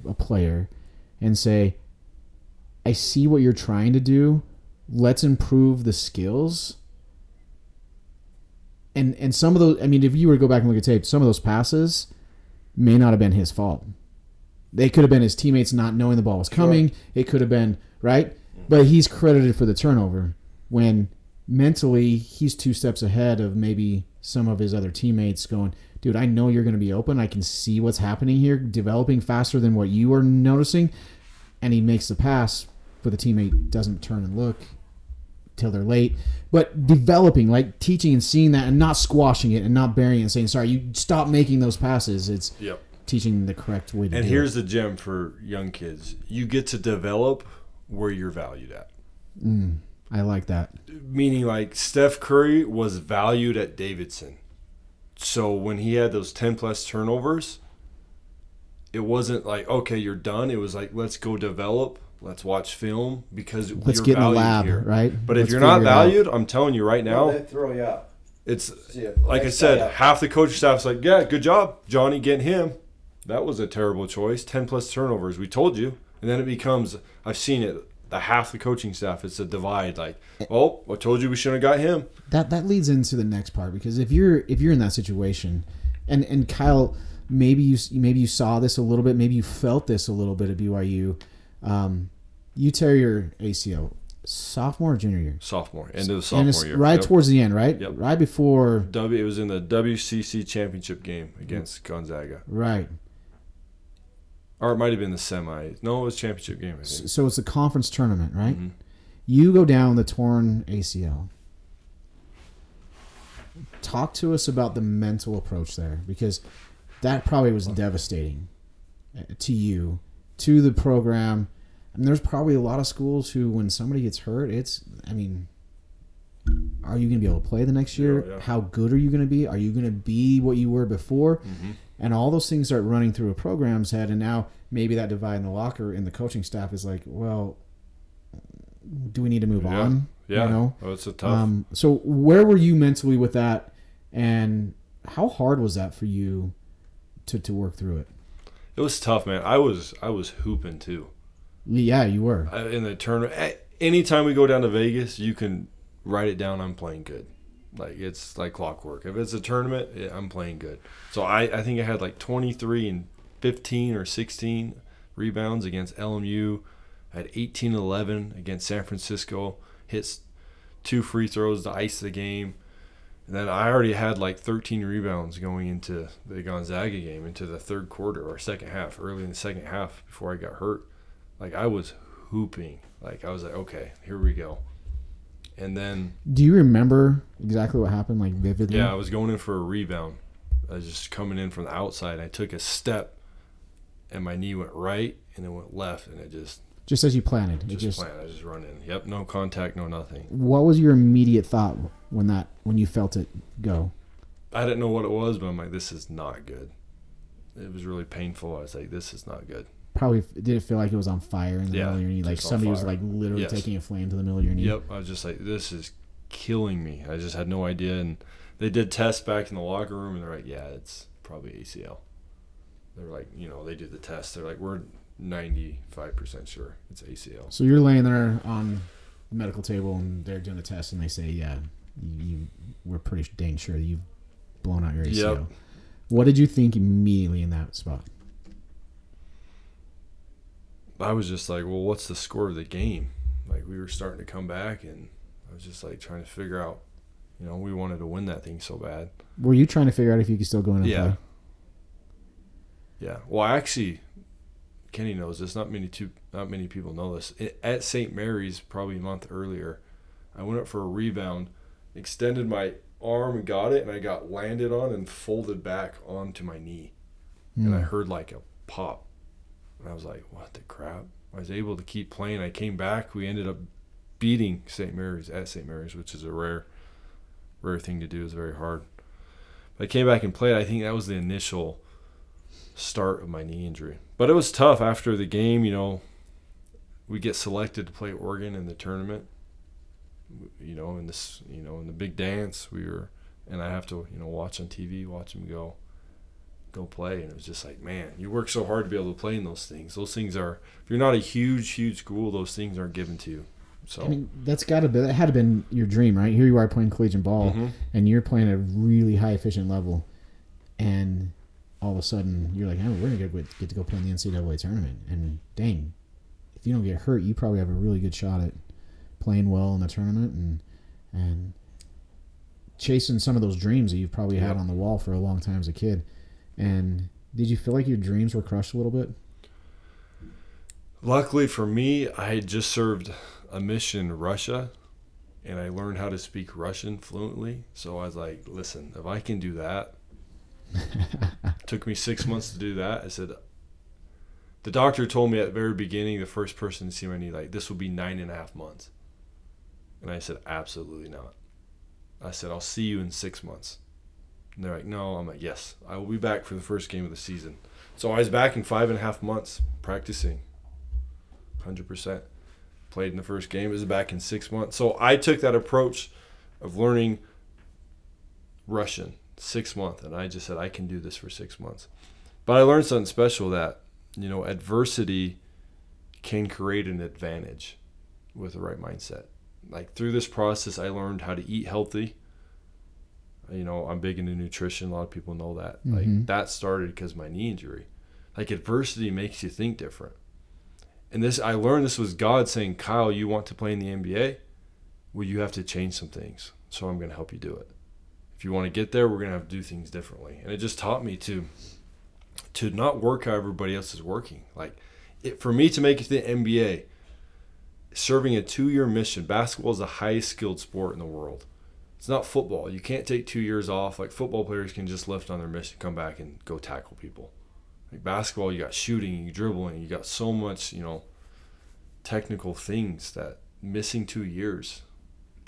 a player and say, I see what you're trying to do. Let's improve the skills. And and some of those I mean, if you were to go back and look at tape, some of those passes may not have been his fault. They could have been his teammates not knowing the ball was coming. It could have been, right? But he's credited for the turnover when mentally he's two steps ahead of maybe some of his other teammates going, dude, I know you're going to be open. I can see what's happening here, developing faster than what you are noticing. And he makes the pass, but the teammate doesn't turn and look till they're late. But developing, like teaching and seeing that and not squashing it and not burying it and saying, sorry, you stop making those passes. It's Yep. teaching the correct way to And do here's it. the gem for young kids: you get to develop where you're valued at. Mm, I like that. Meaning, like Steph Curry was valued at Davidson, so when he had those ten plus turnovers, it wasn't like okay, you're done. It was like let's go develop, let's watch film because Let's you're get in the valued lab, here. right? But if Let's you're not figure it out. valued, I'm telling you right now, throw you up it's like I said, half the coaching staff's like, yeah, good job, Johnny, getting him. That was a terrible choice. Ten plus turnovers. We told you, and then it becomes. I've seen it. The half the coaching staff. It's a divide. Like, oh, I told you we shouldn't have got him. that that leads into the next part because if you're if you're in that situation and and Kyle maybe you maybe you saw this a little bit maybe you felt this a little bit at BYU um, you tear your ACL sophomore or junior year Sophomore, end of the and sophomore it's year. right Yep. towards the end right Yep. right before W. It was in the WCC championship game against Gonzaga, right or it might have been the semi. No, it was championship game. I so it's a conference tournament right Mhm. you go down the torn ACL talk to us about the mental approach there because that probably was devastating uh, to you to the program and there's probably a lot of schools who when somebody gets hurt it's i mean are you going to be able to play the next year Yeah, yeah. how good are you going to be are you going to be what you were before Mhm. And all those things start running through a program's head and now maybe that divide in the locker in the coaching staff is like well do we need to move Yeah. on Yeah, You know? oh, it's a tough. Um, so where were you mentally with that, and how hard was that for you to to work through it? it was tough, man. I was I was hooping too. Yeah, you were. I, in the tournament. Anytime we go down to Vegas, you can write it down. I'm playing good. Like it's like clockwork. If it's a tournament, yeah, I'm playing good. So I, I think I had like 23 and 15 or 16 rebounds against LMU. I had 18 11 against San Francisco. Hits two free throws to ice the game. And then I already had like 13 rebounds going into the Gonzaga game, into the third quarter or second half, early in the second half before I got hurt. Like I was hooping. Like I was like, okay, here we go. And then Do you remember exactly what happened, like vividly? yeah, I was going in for a rebound. I was just coming in from the outside. I took a step, and my knee went right, and it went left, and it just Just as you planted. It just, just. planted. I just run in. Yep, no contact, no nothing. What was your immediate thought when that when you felt it go? I didn't know what it was, but I'm like, this is not good. It was really painful. I was like, this is not good. Probably did it feel like it was on fire in the Yeah, middle of your knee, like somebody was like literally Yes. taking a flame to the middle of your knee. Yep, I was just like, this is killing me. I just had no idea, and they did tests back in the locker room, and they're like, yeah, it's probably ACL. They're like, you know, they do the test. They're like, we're 95% sure it's ACL. So you're laying there on the medical table and they're doing the test and they say, yeah, you, we're pretty dang sure that you've blown out your ACL. Yep. What did you think immediately in that spot? I was just like, well, what's the score of the game? Like, we were starting to come back, and I was just like trying to figure out, you know, we wanted to win that thing so bad. Were you trying to figure out if you could still go in Yeah. play? Yeah. Well, actually, Kenny knows this. Not many too, not many people know this. I- At St. Mary's, probably a month earlier, I went up for a rebound, extended my arm and got it, and I got landed on and folded back onto my knee, and I Hmm. heard like a pop, and I was like, "What the crap?" I was able to keep playing. I came back. We ended up beating St. Mary's at St. Mary's, which is a rare, rare thing to do. It's very hard. But I came back and played. I think that was the initial start of my knee injury. But it was tough after the game. You know, we get selected to play Oregon in the tournament. You know, in this, you know, in the big dance, we were, and I have to, you know, watch on TV, watch them go, go play, and it was just like, man, you work so hard to be able to play in those things. Those things are, if you're not a huge, huge school, those things aren't given to you. So. I mean, that's got to be that had to been your dream, right? Here you are playing collegiate ball, Mhm. and you're playing at a really high efficient level, and all of a sudden you're like, "Oh, we're gonna get, get to go play in the NCAA tournament." And dang, if you don't get hurt, you probably have a really good shot at playing well in the tournament and and chasing some of those dreams that you've probably had on the wall for a long time as a kid. And did you feel like your dreams were crushed a little bit? Luckily for me, I had just served a mission in Russia and I learned how to speak Russian fluently. So I was like, listen, if I can do that, [laughs] took me six months to do that. I said, the doctor told me at the very beginning, the first person to see my knee, like, this will be nine and a half months. And I said, absolutely not. I said, I'll see you in six months. And they're like, no. I'm like, yes, I will be back for the first game of the season. So I was back in five and a half months practicing hundred percent. Played in the first game. It was back in six months. So I took that approach of learning Russian six months, and I just said I can do this for six months. But I learned something special that you know adversity can create an advantage with the right mindset. Like through this process, I learned how to eat healthy. You know, I'm big into nutrition. A lot of people know that. Mhm. Like that started because my knee injury. Like adversity makes you think different and this I learned this was God saying, Kyle, you want to play in the NBA? Well, you have to change some things. So I'm going to help you do it. If you want to get there, we're going to have to do things differently. And it just taught me to to not work how everybody else is working. Like it, for me to make it to the NBA, serving a two-year mission. Basketball is the highest skilled sport in the world. It's not football. You can't take two years off. Like football players can just lift on their mission, come back and go tackle people. Like basketball, you got shooting, you dribbling, you got so much, you know, technical things that missing two years.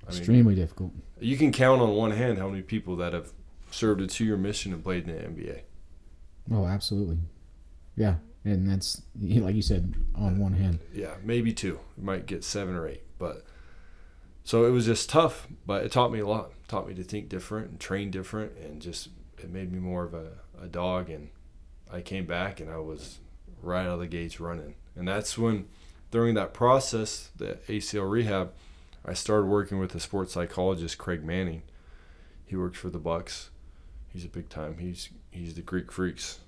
I mean, Extremely difficult. you can count on one hand how many people that have served a two-year mission and played in the NBA. Oh, absolutely. Yeah, and that's [laughs] like you said on one hand. Yeah, maybe two. You might get seven or eight, but so it was just tough, but it taught me a lot. It taught me to think different and train different, and just it made me more of a, a dog. And I came back and I was right out of the gates running. And that's when, during that process, the ACL rehab, I started working with a sports psychologist, Craig Manning. He works for the Bucks. He's a big time. He's he's the Greek Freaks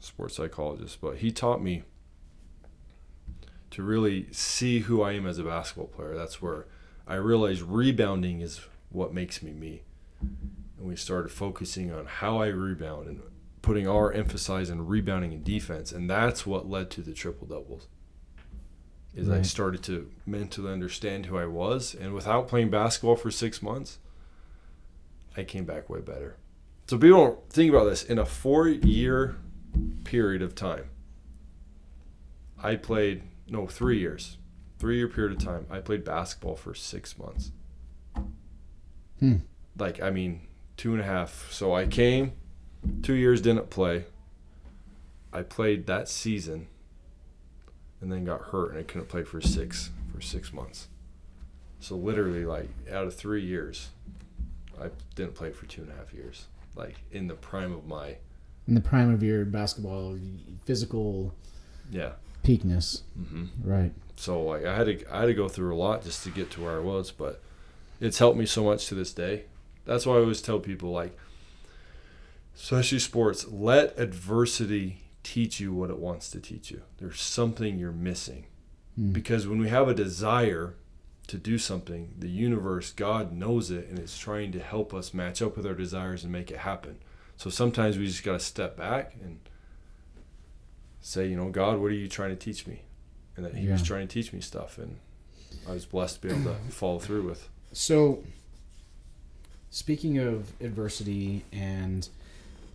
sports psychologist, but he taught me to really see who I am as a basketball player. That's where I realized rebounding is what makes me me. And we started focusing on how I rebound and putting our emphasis on rebounding and defense, and that's what led to the triple doubles. Is I started to mentally understand who I was, and without playing basketball for six months, I came back way better. So people don't think about this. In a four-year period of time, I played no three years, three-year period of time. I played basketball for six months. Hmm. Like I mean, two and a half. So I came, two years didn't play. I played that season, and then got hurt, and I couldn't play for six for six months. So literally, like out of three years, I didn't play for two and a half years. Like in the prime of my In the prime of your basketball physical yeah. Peakness, hmm right? So like I had to I had to go through a lot just to get to where I was, but it's helped me so much to this day. That's why I always tell people like especially sports, let adversity teach you what it wants to teach you. There's something you're missing. Hmm. Because when we have a desire to do something, the universe, God knows it and it's trying to help us match up with our desires and make it happen. So sometimes we just got to step back and say, you know, God, what are you trying to teach me? And that He was trying to teach me stuff, and I was blessed to be able to [clears throat] follow through with. So, speaking of adversity and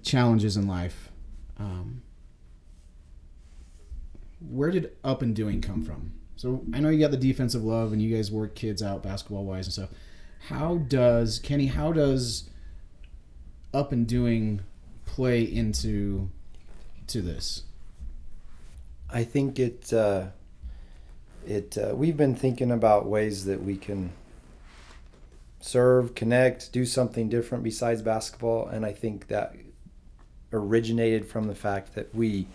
challenges in life, um, where did up and doing come from? So I know you got the defensive love, and you guys work kids out basketball wise and stuff. How does Kenny? How does up and doing play into to this? I think it uh, it uh, we've been thinking about ways that we can serve, connect, do something different besides basketball, and I think that originated from the fact that we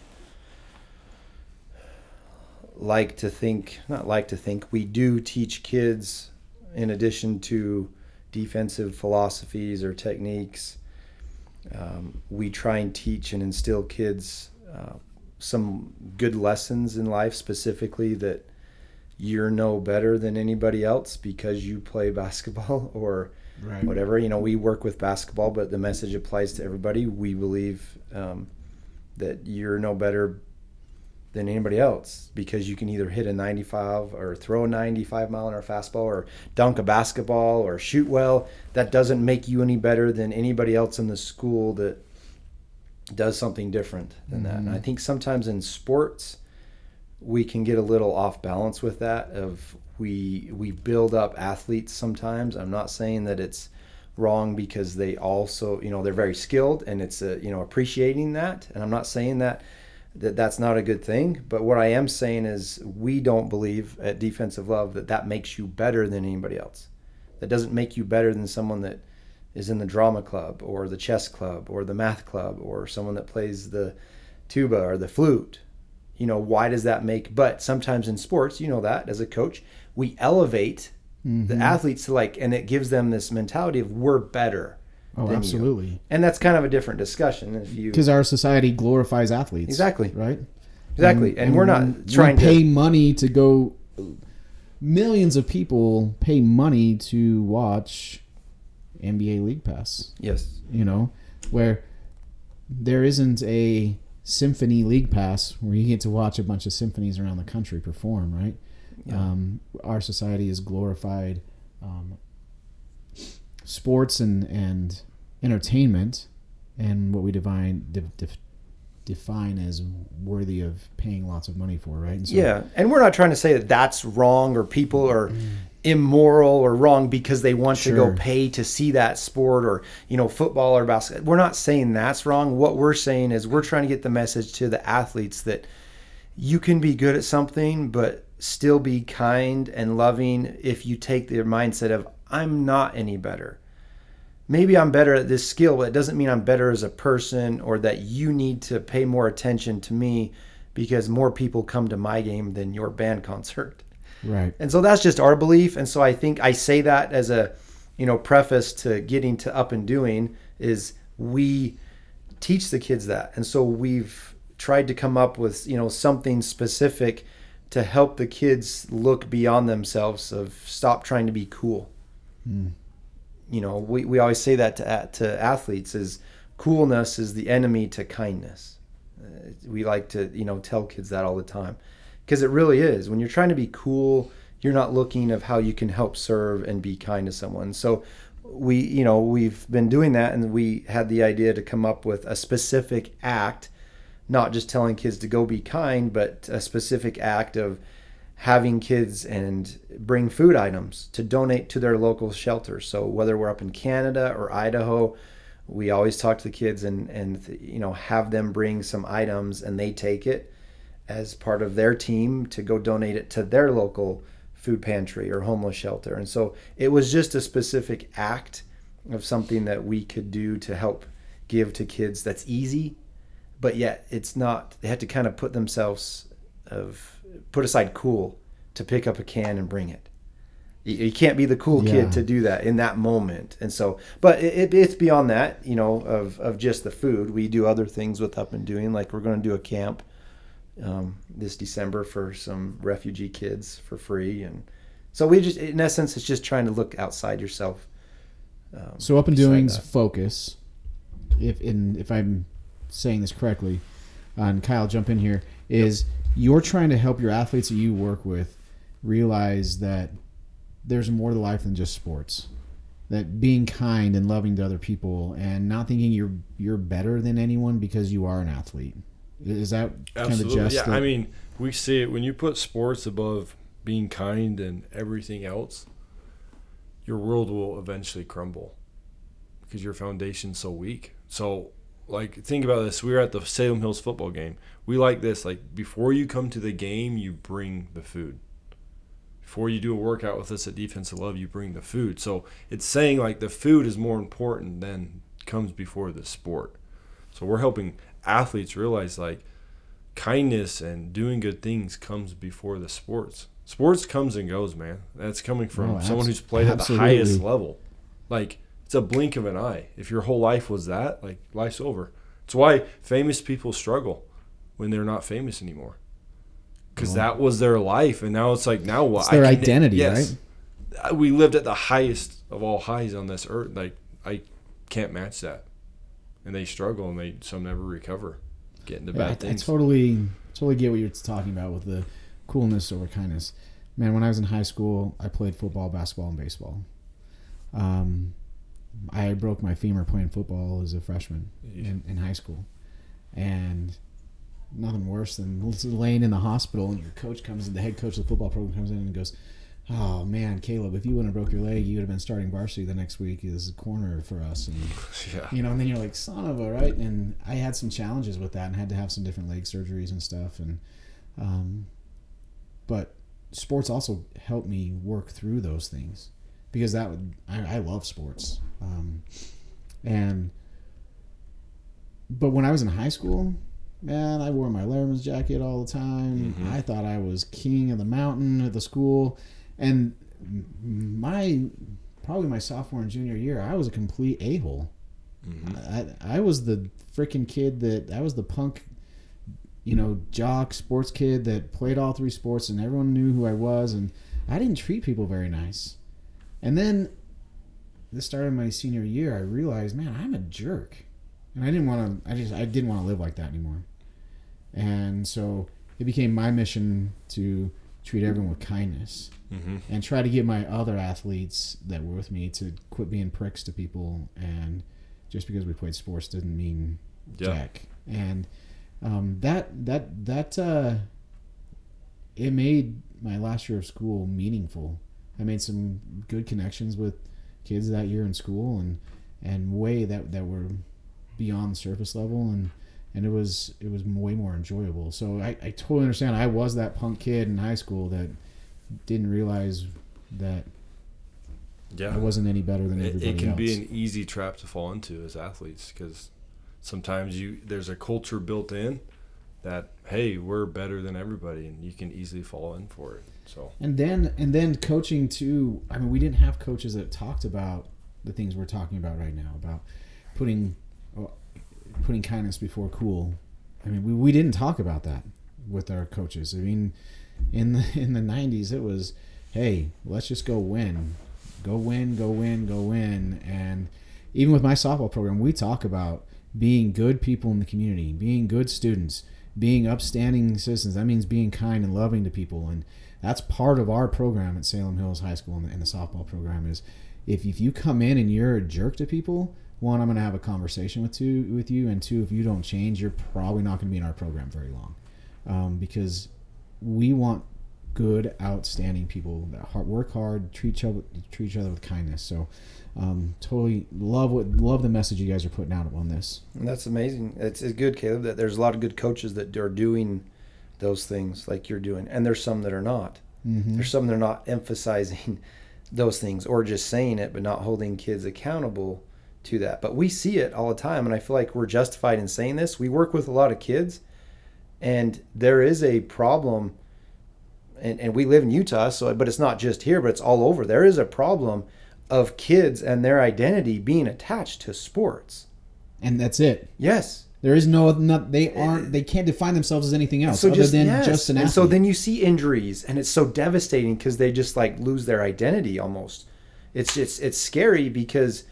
like to think, not like to think, we do teach kids in addition to defensive philosophies or techniques. Um, we try and teach and instill kids uh, some good lessons in life, specifically that you're no better than anybody else because you play [laughs] basketball or Right. whatever. You know, we work with basketball, but the message applies to everybody. We believe um, that you're no better than anybody else because you can either hit a 95 or throw a 95 mile an hour fastball or dunk a basketball or shoot well. That doesn't make you any better than anybody else in the school that does something different than that. And I mm-hmm. think sometimes in sports, we can get a little off balance with that of we we build up athletes sometimes. I'm not saying that it's wrong because they also you know they're very skilled and it's a, you know appreciating that. And i'm not saying that that that's not a good thing but what i am saying is we don't believe at defensive love that that makes you better than anybody else. That doesn't make you better than someone that is in the drama club or the chess club or the math club or someone that plays the tuba or the flute you know why does that make but sometimes in sports you know that as a coach we elevate the mm-hmm. athletes to like and it gives them this mentality of we're better Oh, than you. absolutely. and that's kind of a different discussion if you Because our society glorifies athletes. Exactly. Right. exactly and, we're not we trying pay to pay money to go. Millions of people pay money to watch NBA League Pass. yes You know, where there isn't a symphony league pass where you get to watch a bunch of symphonies around the country perform. Right. Yeah. Um, our society is glorified um, sports and and entertainment, and what we define de- def- define as worthy of paying lots of money for, right? And so, yeah and we're not trying to say that that's wrong or people are immoral or wrong because they want to Mm. Go pay to see that sport or you know football or basketball we're not saying that's wrong what we're saying is we're trying to get the message to the athletes that you can be good at something but still be kind and loving if you take the mindset of I'm not any better. Maybe I'm better at this skill, but it doesn't mean I'm better as a person or that you need to pay more attention to me because more people come to my game than your band concert. Right. And so that's just our belief. And so I think I say that as a, you know, preface to getting to up and doing is we teach the kids that. And so we've tried to come up with, you know, something specific to help the kids look beyond themselves of stop trying to be cool. Mm. You know, we, we always say that to, to athletes is coolness is the enemy to kindness. Uh, we like to, you know, tell kids that all the time because it really is. When you're trying to be cool, you're not looking of how you can help serve and be kind to someone. So we, you know, we've been doing that and we had the idea to come up with a specific act, not just telling kids to go be kind, but a specific act of having kids and bring food items to donate to their local shelters. So whether we're up in Canada or Idaho, we always talk to the kids and and you know have them bring some items and they take it as part of their team to go donate it to their local food pantry or homeless shelter. And so it was just a specific act of something that we could do to help give to kids that's easy, but yet it's not they had to kind of put themselves of put aside cool to pick up a can and bring it. You, you can't be the cool Yeah. kid to do that in that moment. And so, but it, it, it's beyond that, you know, of, of just the food. We do other things with Up and Doing, like we're going to do a camp um, this December for some refugee kids for free, and so we just, in essence, it's just trying to look outside yourself. Um, So up and doing's that. focus, if in if I'm saying this correctly, and Kyle jump in here, is you're trying to help your athletes that you work with realize that there's more to life than just sports. That being kind and loving to other people and not thinking you're you're better than anyone because you are an athlete. Is that kind of just yeah, I mean, we see it when you put sports above being kind and everything else, your world will eventually crumble because your foundation's so weak. So, like, think about this. We were at the Salem Hills football game. We like this. Like, before you come to the game, you bring the food. Before you do a workout with us at Defensive Love, you bring the food. So, it's saying, like, the food is more important than comes before the sport. So, we're helping athletes realize, like, kindness and doing good things comes before the sports. Sports comes and goes, man. That's coming from Oh, someone who's played at the highest level. Like it's a blink of an eye. If your whole life was that, like life's over. It's why famous people struggle when they're not famous anymore. Because Well- that was their life, and now it's like now what? It's their identity, yes. Uh, We lived at the highest of all highs on this earth. Like I can't match that, and they struggle, and they some never recover, getting into Yeah, bad I, I totally totally get what you're talking about with the coolness over kindness. Man, when I was in high school, I played football, basketball, and baseball. Um, I broke my femur playing football as a freshman in, in high school, and nothing worse than [laughs] laying in the hospital and your coach comes in, the head coach of the football program comes in and goes, "Oh man, Caleb, if you wouldn't have broke your leg, you would have been starting varsity the next week as a corner for us." And [laughs] yeah. you know, and then you're like, son of a right. And I had some challenges with that and had to have some different leg surgeries and stuff. And, um, but sports also helped me work through those things because that would, I, I love sports. Um, and, but when I was in high school, man, I wore my Letterman's jacket all the time. Mhm. I thought I was king of the mountain at the school. And my, probably my sophomore and junior year, I was a complete a hole. hmm I, I was the freaking kid that I was the punk, you know, jock sports kid that played all three sports and everyone knew who I was and I didn't treat people very nice. And then this started my senior year. I realized, man, I'm a jerk, and I didn't want to. I just I didn't want to live like that anymore. And so it became my mission to treat everyone with kindness hmm and try to get my other athletes that were with me to quit being pricks to people. And just because we played sports didn't mean Yeah. jack. And um, that that that uh, it made my last year of school meaningful. I made some good connections with kids that year in school and and way that that were beyond the surface level. And and it was it was way more enjoyable. So I, I totally understand. I was that punk kid in high school that didn't realize that Yeah, I wasn't any better than it, everybody it can else. be an easy trap to fall into as athletes because sometimes you there's a culture built in that hey we're better than everybody and you can easily fall in for it so And then and then coaching too. I mean, we didn't have coaches that talked about the things we're talking about right now about putting putting kindness before cool. I mean, we, we didn't talk about that with our coaches. I mean, in the [laughs] in the '90s, it was, hey, let's just go win, go win, go win, go win. And even with my softball program, we talk about being good people in the community, being good students, being upstanding citizens. That means being kind and loving to people, and that's part of our program at Salem Hills High School and the, the softball program is if, if you come in and you're a jerk to people, one, I'm going to have a conversation with two with you, and two, if you don't change, you're probably not going to be in our program very long, um, because we want good, outstanding people that hard, work hard, treat each other treat each other with kindness. So, um, totally love what love the message you guys are putting out on this. And that's amazing. It's, it's good, Caleb, that there's a lot of good coaches that are doing those things like you're doing, and there's some that are not. Mm-hmm. There's some that are not emphasizing [laughs] those things or just saying it, but not holding kids accountable to that. But we see it all the time, and I feel like we're justified in saying this. We work with a lot of kids, and there is a problem. And, and we live in Utah, so but it's not just here, but it's all over. There is a problem of kids and their identity being attached to sports. And that's it. Yes, There is no, not, they eh, aren't, they can't define themselves as anything else so other just than yes. just an and athlete. so then you see injuries and it's so devastating because they just like lose their identity almost it's it's it's scary because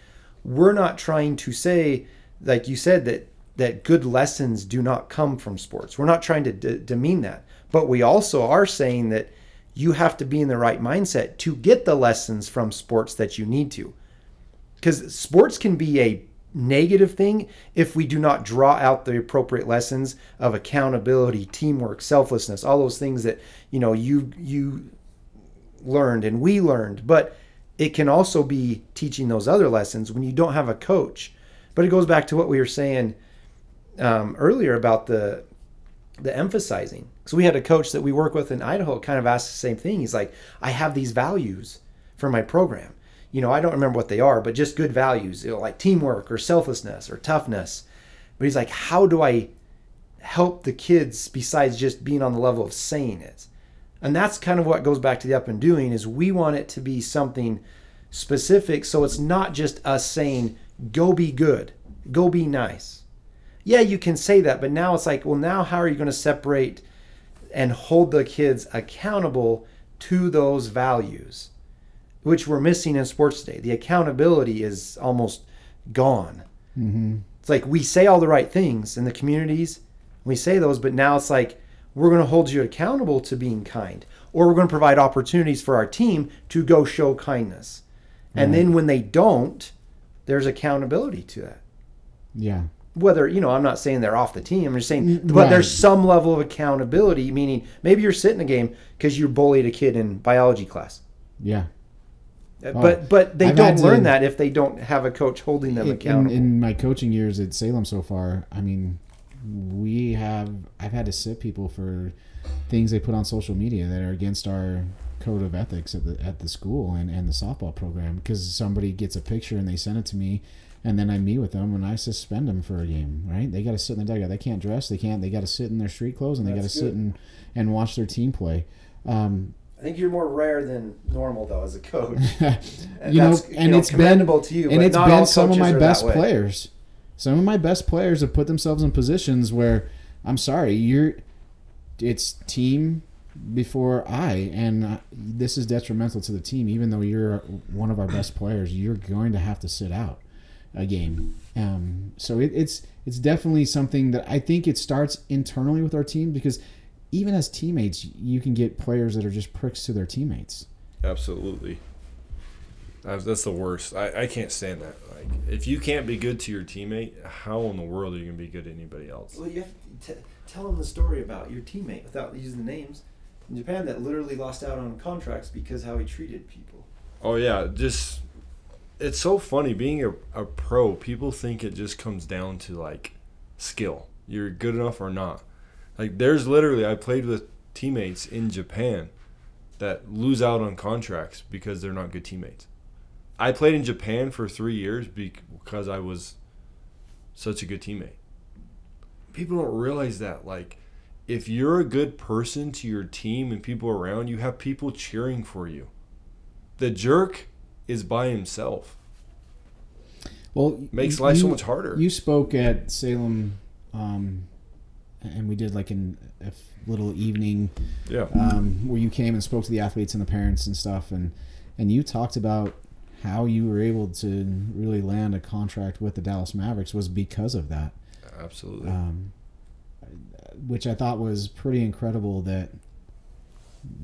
we're not trying to say like you said that that good lessons do not come from sports. We're not trying to de- demean that. But we also are saying that you have to be in the right mindset to get the lessons from sports that you need to. Because sports can be a negative thing if we do not draw out the appropriate lessons of accountability teamwork selflessness all those things that you know you you learned and we learned. But it can also be teaching those other lessons when you don't have a coach but it goes back to what we were saying um, earlier about the the emphasizing so we had a coach that we work with in idaho kind of asked the same thing he's like i have these values for my program you know, I don't remember what they are, but just good values, you know, like teamwork or selflessness or toughness. But he's like, how do I help the kids besides just being on the level of saying it? And that's kind of what goes back to the up and doing is we want it to be something specific so it's not just us saying go be good, go be nice. Yeah, you can say that, but now it's like, well, now how are you going to separate and hold the kids accountable to those values? which we're missing in sports today. The accountability is almost gone. Mm-hmm. It's like we say all the right things in the communities, we say those, but now it's like we're going to hold you accountable to being kind, or we're going to provide opportunities for our team to go show kindness. And then when they don't, there's accountability to that. Yeah. Whether, you know, I'm not saying they're off the team, I'm just saying, Mm, but there's some level of accountability, meaning maybe you're sitting a game because you bullied a kid in biology class. Yeah. But but they I've don't had to- learn that if they don't have a coach holding them in, accountable. in my coaching years at Salem so far, I mean, we have I've had to sit people for things they put on social media that are against our code of ethics at the at the school and, and the softball program because somebody gets a picture and they send it to me and then I meet with them and I suspend them for a game right they got to sit in the dugout they can't dress they can't they got to sit in their street clothes and they got to sit and and watch their team play um, I think you're more rare than normal though as a coach. [laughs] you know That's, and it's been to you. and but it's not been some of my best players. Some of my best players have put themselves in positions where I'm sorry, you're it's team before I, and uh, this is detrimental to the team. Even though you're one of our best [clears throat] players, you're going to have to sit out a game. Um, so it, it's it's definitely something that I think it starts internally with our team because even as teammates, you can get players that are just pricks to their teammates. absolutely that's, that's the worst I, I can't stand that like if you can't be good to your teammate how in the world are you going to be good to anybody else Well, you have to t- tell them the story about your teammate without using the names in Japan that literally lost out on contracts because how he treated people. Oh yeah, just it's so funny being a, a pro. People think it just comes down to like skill. You're good enough or not. Like there's literally I played with teammates in Japan that lose out on contracts because they're not good teammates. I played in Japan for 3 years because I was such a good teammate. People don't realize that like if you're a good person to your team and people around you have people cheering for you. The jerk is by himself. Well, makes you- life so much harder. You spoke at Salem, um, and we did like an, a little evening yeah. um, where you came and spoke to the athletes and the parents and stuff, and and you talked about how you were able to really land a contract with the Dallas Mavericks was because of that, Absolutely. um, which I thought was pretty incredible that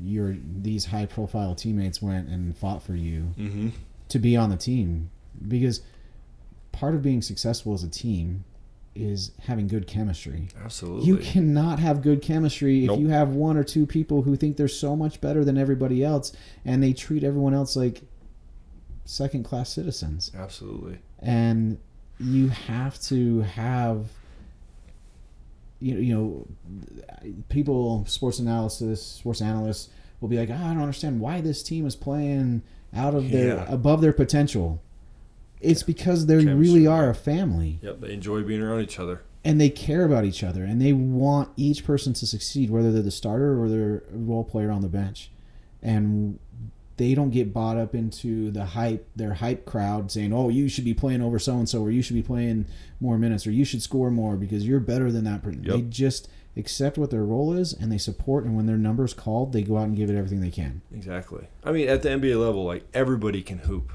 your these high profile teammates went and fought for you mm-hmm. to be on the team because part of being successful as a team is having good chemistry. Absolutely. You cannot have good chemistry Nope. if you have one or two people who think they're so much better than everybody else and they treat everyone else like second class citizens. Absolutely. And you have to have you know, you know people sports analysis, sports analysts will be like, "Ah, I don't understand why this team is playing out of their Yeah. above their potential. It's because they Chemistry, really are a family Yep. They enjoy being around each other. and they care about each other and they want each person to succeed whether they're the starter or they're a role player on the bench and they don't get bought up into the hype their hype crowd saying oh you should be playing over so and so or you should be playing more minutes or you should score more because you're better than that person Yep. they just accept what their role is and they support and when their number's called they go out and give it everything they can Exactly. I mean, at the NBA level, like everybody can hoop.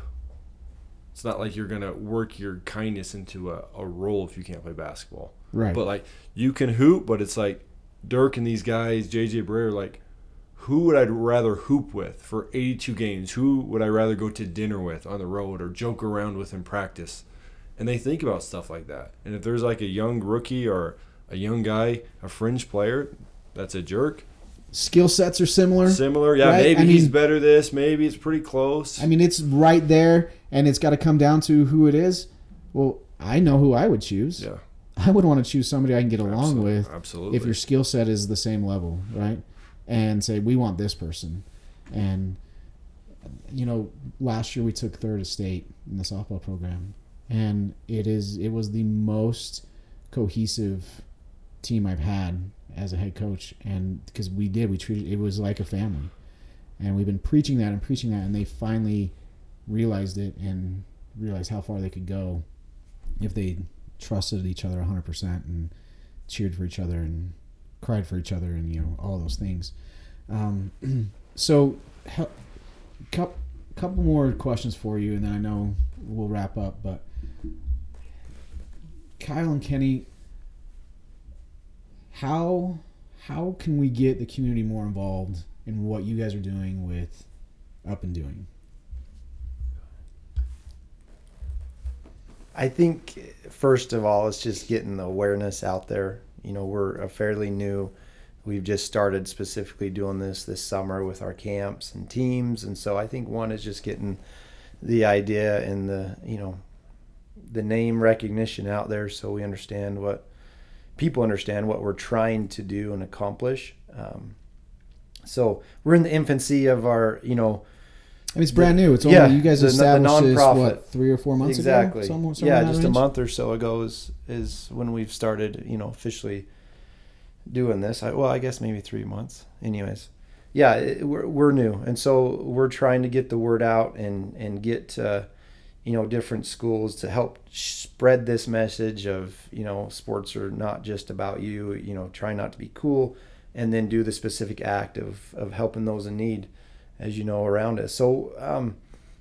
It's not like you're gonna work your kindness into a, a role if you can't play basketball. right But like you can hoop, but it's like Dirk and these guys, JJ Barea, like who would I rather hoop with for 82 games? Who would I rather go to dinner with on the road or joke around with in practice? And they think about stuff like that. And if there's like a young rookie or a young guy, a fringe player, that's a jerk. skill sets are similar Similar, yeah. Right? Maybe I he's mean- better this. Maybe it's pretty close. I mean, it's right there, and it's got to come down to who it is. Well, I know who I would choose. yeah, I would want to choose somebody I can get along absolutely. with Absolutely. if your skill set is the same level, right? And say we want this person. And you know, last year we took third at state in the softball program, and it is it was the most cohesive team I've had as a head coach, and because we did, we treated it was like a family, and we've been preaching that and preaching that, and they finally realized it and realized how far they could go if they trusted each other 100% and cheered for each other and cried for each other and you know all those things um, [clears throat] so hel- couple, couple more questions for you and then i know we'll wrap up but kyle and kenny how how can we get the community more involved in what you guys are doing with up and doing I think first of all, it's just getting the awareness out there. You know, we're a fairly new. We've just started specifically doing this this summer with our camps and teams, and so I think one is just getting the idea and the you know the name recognition out there, so we understand what people understand what we're trying to do and accomplish. Um, so we're in the infancy of our you know I mean, it's brand new. It's Yeah, only you guys the- the established this, what three or four months exactly. ago. Somewhere, somewhere yeah, just a month or so ago is is when we've started, you know, officially doing this. I, well, I guess maybe three months. Anyways, yeah, it, we're we're new, and so we're trying to get the word out and and get uh, you know different schools to help spread this message of you know sports are not just about you. You know, try not to be cool, and then do the specific act of of helping those in need, as you know, around us. So. Um,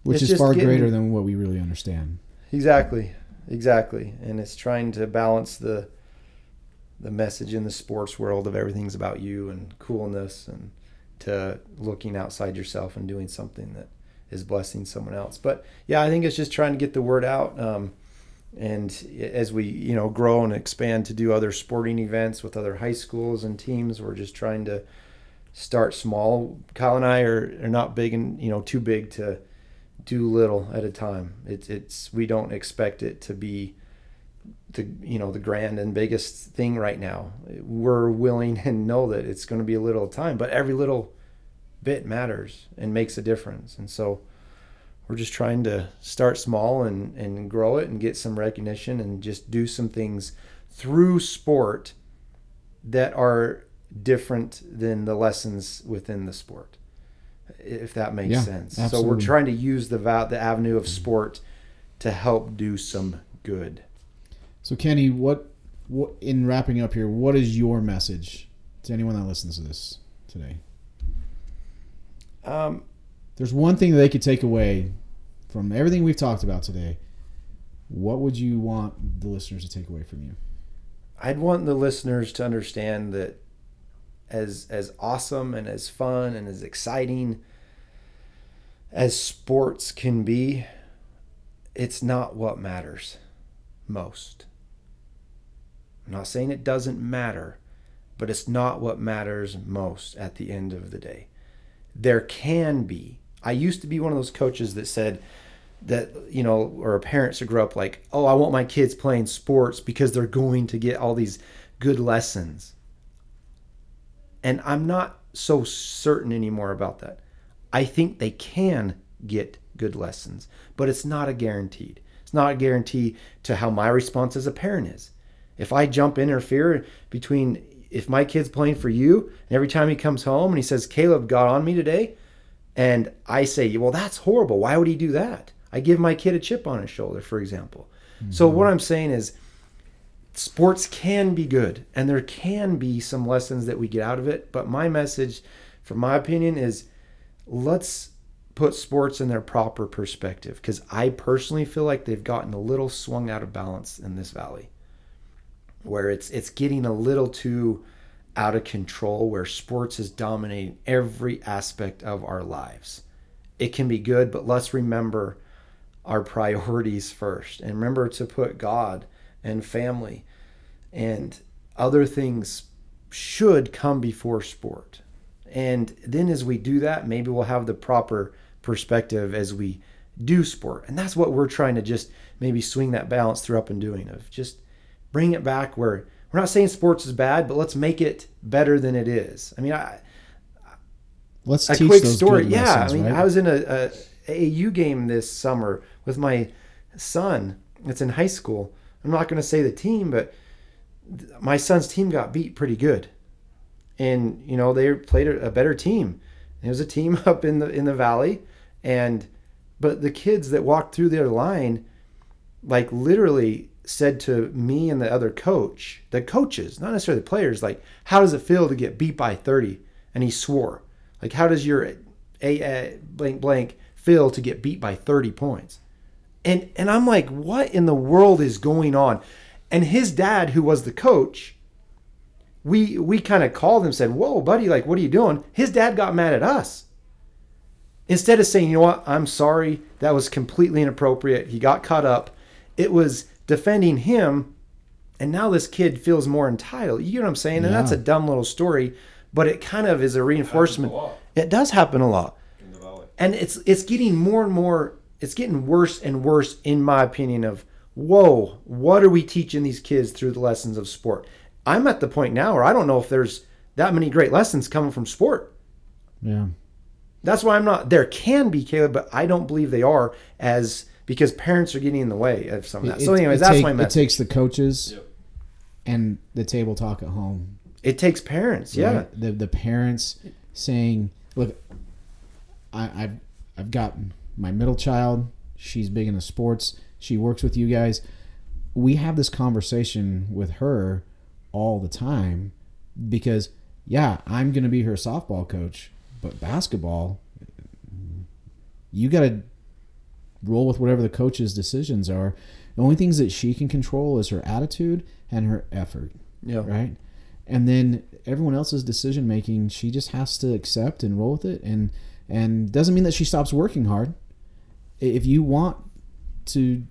which is far getting- greater than what we really understand. Exactly, exactly, and it's trying to balance the the message in the sports world of everything's about you and coolness, and to looking outside yourself and doing something that is blessing someone else. But yeah, I think it's just trying to get the word out. Um, and as we you know grow and expand to do other sporting events with other high schools and teams, we're just trying to start small. Kyle and I are, are not big and you know too big to do little at a time. It's it's we don't expect it to be the you know the grand and biggest thing right now. We're willing and know that it's going to be a little time, but every little bit matters and makes a difference. And so we're just trying to start small and and grow it and get some recognition and just do some things through sport that are different than the lessons within the sport if that makes Yeah, sense so we're trying to use the the avenue of sport to help do some good So Kenny, what what in wrapping up here, what is your message to anyone that listens to this today? um, There's one thing that they could take away from everything we've talked about today. What would you want the listeners to take away from you? I'd want the listeners to understand that as as awesome and as fun and as exciting as sports can be, it's not what matters most. I'm not saying it doesn't matter, but it's not what matters most at the end of the day. There can be. I used to be one of those coaches that said that you know or parents who grew up like oh i want my kids playing sports because they're going to get all these good lessons and i'm not so certain anymore about that i think they can get good lessons but it's not a guaranteed it's not a guarantee to how my response as a parent is if i jump in interfere between if my kid's playing for you and every time he comes home and he says caleb got on me today and I say, well, that's horrible. Why would he do that? I give my kid a chip on his shoulder, for example. So, mm-hmm. what I'm saying is, sports can be good and there can be some lessons that we get out of it. But my message, from my opinion, is let's put sports in their proper perspective because I personally feel like they've gotten a little swung out of balance in this valley where it's it's getting a little too out of control where sports is dominating every aspect of our lives. It can be good, but let's remember our [laughs] priorities first and remember to put God and family and other things should come before sport. And then as we do that, maybe we'll have the proper perspective as we do sport. And that's what we're trying to just maybe swing that balance through up and doing of just bring it back where we're not saying sports is bad, but let's make it better than it is. I mean, I, Let's a quick story. Yeah, lessons, I mean, right? I was in a, a AU game this summer with my son. It's in high school. I'm not going to say the team, but my son's team got beat pretty good, and you know they played a, better team. It was a team [laughs] up in the in the valley, and but the kids that walked through their line, like literally said to me and the other coach, the coaches, not necessarily the players, like, how does it feel to get beat by 30? And he swore, like, how does your a, a blank blank feel to get beat by 30 points? And and I'm like, what in the world is going on? And his dad, who was the coach, we we kind of called him, said, "Whoa, buddy, like, what are you doing?" His dad got mad at us. Instead of saying, "You know what? I'm sorry. That was completely inappropriate." He got caught up. It was defending him, and now this kid feels more entitled. You know what I'm saying? And that's a dumb little story, but it kind of is a reinforcement. lot. It does happen a lot in the valley. and it's it's getting more and more it's getting worse and worse in my opinion of whoa what are we teaching these kids through the lessons of sport i'm at the point now where i don't know if there's that many great lessons coming from sport yeah. that's why i'm not there can be caleb but i don't believe they are as because parents are getting in the way of some of that It- so anyways that's take- my It takes the coaches Yep. and the table talk at home. it takes parents yeah right? The the parents saying, "Look, I, I've I've got my middle child. She's big into sports. She works with you guys. We have this conversation with her all the time because, yeah, I'm going to be her softball coach, but basketball, you got to roll with whatever the coach's decisions are. The only things that she can control is her attitude and her effort yeah right? And then everyone else's decision making, she just has to accept and roll with it, and and doesn't mean that she stops working hard. If you want to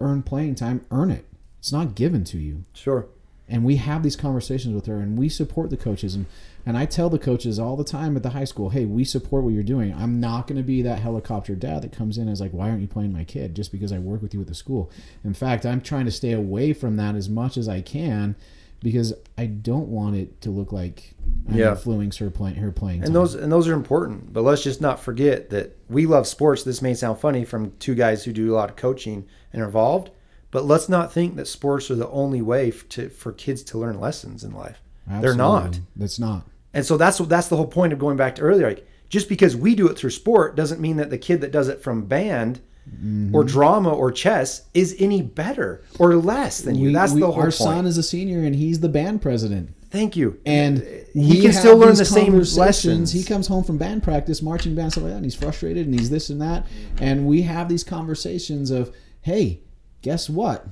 earn playing time, earn it. It's not given to you, sure and we have these conversations with her and we support the coaches and and I tell the coaches all the time at the high school, hey, we support what you're doing. I'm not going to be that helicopter dad that comes in and is like, why aren't you playing my kid just because I work with you at the school? In fact, I'm trying to stay away from that as much as I can because I don't want it to look like I'm Yeah. influencing her playing her playing. And time. those and those are important. But let's just not forget that we love sports. This may sound funny from two guys who do a lot of coaching and are involved, but let's not think that sports are the only way to for kids to learn lessons in life. They're not. Absolutely. That's not. And so that's that's the whole point of going back to earlier. Like just because we do it through sport doesn't mean that the kid that does it from band Mm-hmm. or drama or chess is any better or less than you. We- That's we- the whole our point. son is a senior and he's the band president. Thank you. and he can still learn the same lessons. He comes home from band practice, marching band, stuff like that, and he's frustrated and he's this and that. And we have these conversations of, hey, guess what?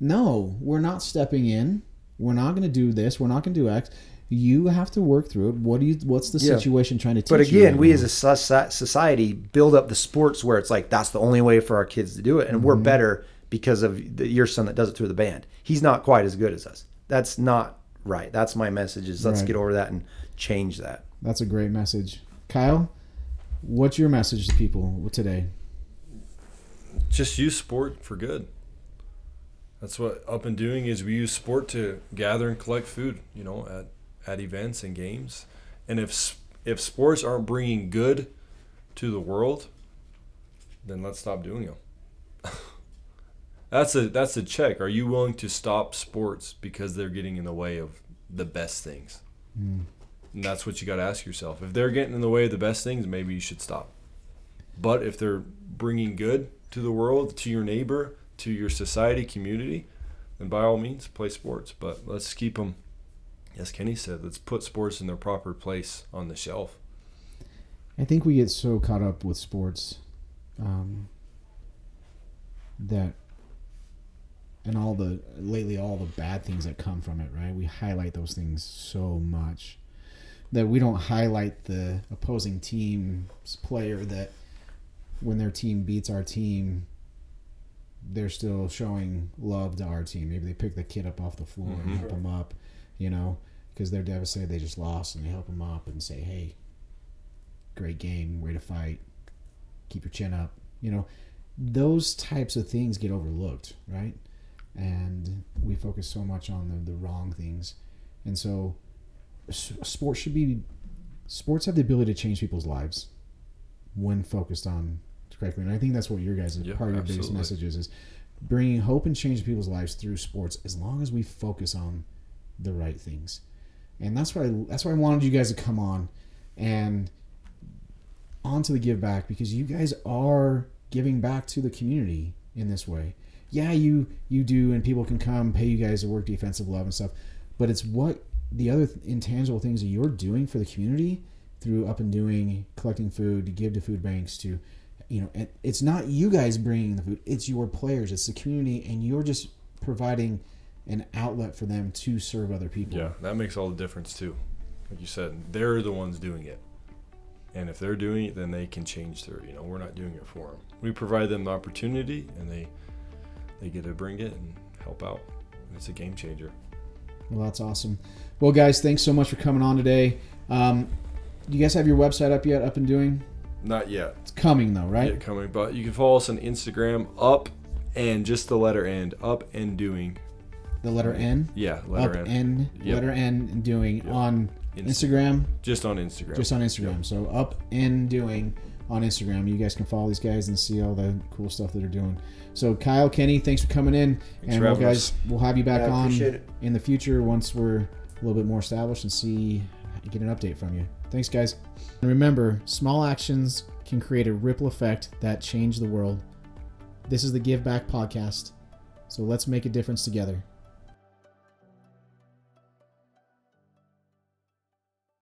No, we're not stepping in. We're not going to do this. We're not going to do X. You have to work through it. What do you? What's the Yeah. situation trying to teach But again, right we now? as a society build up the sports where it's like that's the only way for our kids to do it, and Mm-hmm. we're better because of the, your son that does it through the band. He's not quite as good as us. That's not right. That's my message. Is let's Right. get over that and change that. That's a great message, Kyle. What's your message to people today? just use sport for good. That's what Up and Doing is. We use sport to gather and collect food, you know, at, at events and games. And if if sports aren't bringing good to the world, then let's stop doing them. [laughs] that's a that's a check. Are you willing to stop sports because they're getting in the way of the best things? Hmm. And that's what you got to ask yourself. If they're getting in the way of the best things, maybe you should stop. But if they're bringing good to the world, to your neighbor, to your society, community, then by all means, play sports. But let's keep them, as Kenny said, let's put sports in their proper place on the shelf. I think we get so caught up with sports um, that, and all the lately all the bad things that come from it. Right, we highlight those things so much that we don't highlight the opposing team's player that when their team beats our team. They're still showing love to our team. Maybe they pick the kid up off the floor and Mhm. help him up, you know, because they're devastated they just lost, and they help them up and say, "Hey, great game, way to fight, keep your chin up. You know, those types of things get overlooked, right? And we focus so much on the, the wrong things. And so, sports should be, sports have the ability to change people's lives when focused on correctly. And I think that's what your guys' Yeah, part of your biggest absolutely. message is, is bringing hope and change to people's lives through sports as long as we focus on the right things. And that's why that's why I wanted you guys to come on and onto the give back because you guys are giving back to the community in this way. Yeah, you you do, and people can come pay you guys to work defensive love and stuff, but it's what the other intangible things that you're doing for the community through up and doing, collecting food to give to food banks to, you know, it's not you guys bringing the food; it's your players, it's the community, and you're just providing an outlet for them to serve other people. Yeah, that makes all the difference too. Like you said, they're the ones doing it. And if they're doing it, then they can change their, you know, we're not doing it for them. We provide them the opportunity and they they get to bring it and help out. And it's a game changer. Well, that's awesome. Well, guys, thanks so much for coming on today. Um, do you guys have your website up yet? Up and doing? Not yet. It's coming though, right? Yet coming, but you can follow us on Instagram, up and just the letter end, up and doing. The letter N. Yeah, letter up end. N. Yep. Letter N doing Yep. on Inst- Instagram. Just on Instagram. Just on Instagram. So up and doing on Instagram. You guys can follow these guys and see all the cool stuff that they're doing. So Kyle, Kenny, thanks for coming in, and for we'll guys us. we'll have you back Yeah, on in the future once we're a little bit more established and see get an update from you. Thanks, guys. And remember, small actions can create a ripple effect that change the world. This is the Give Back podcast. So let's make a difference together.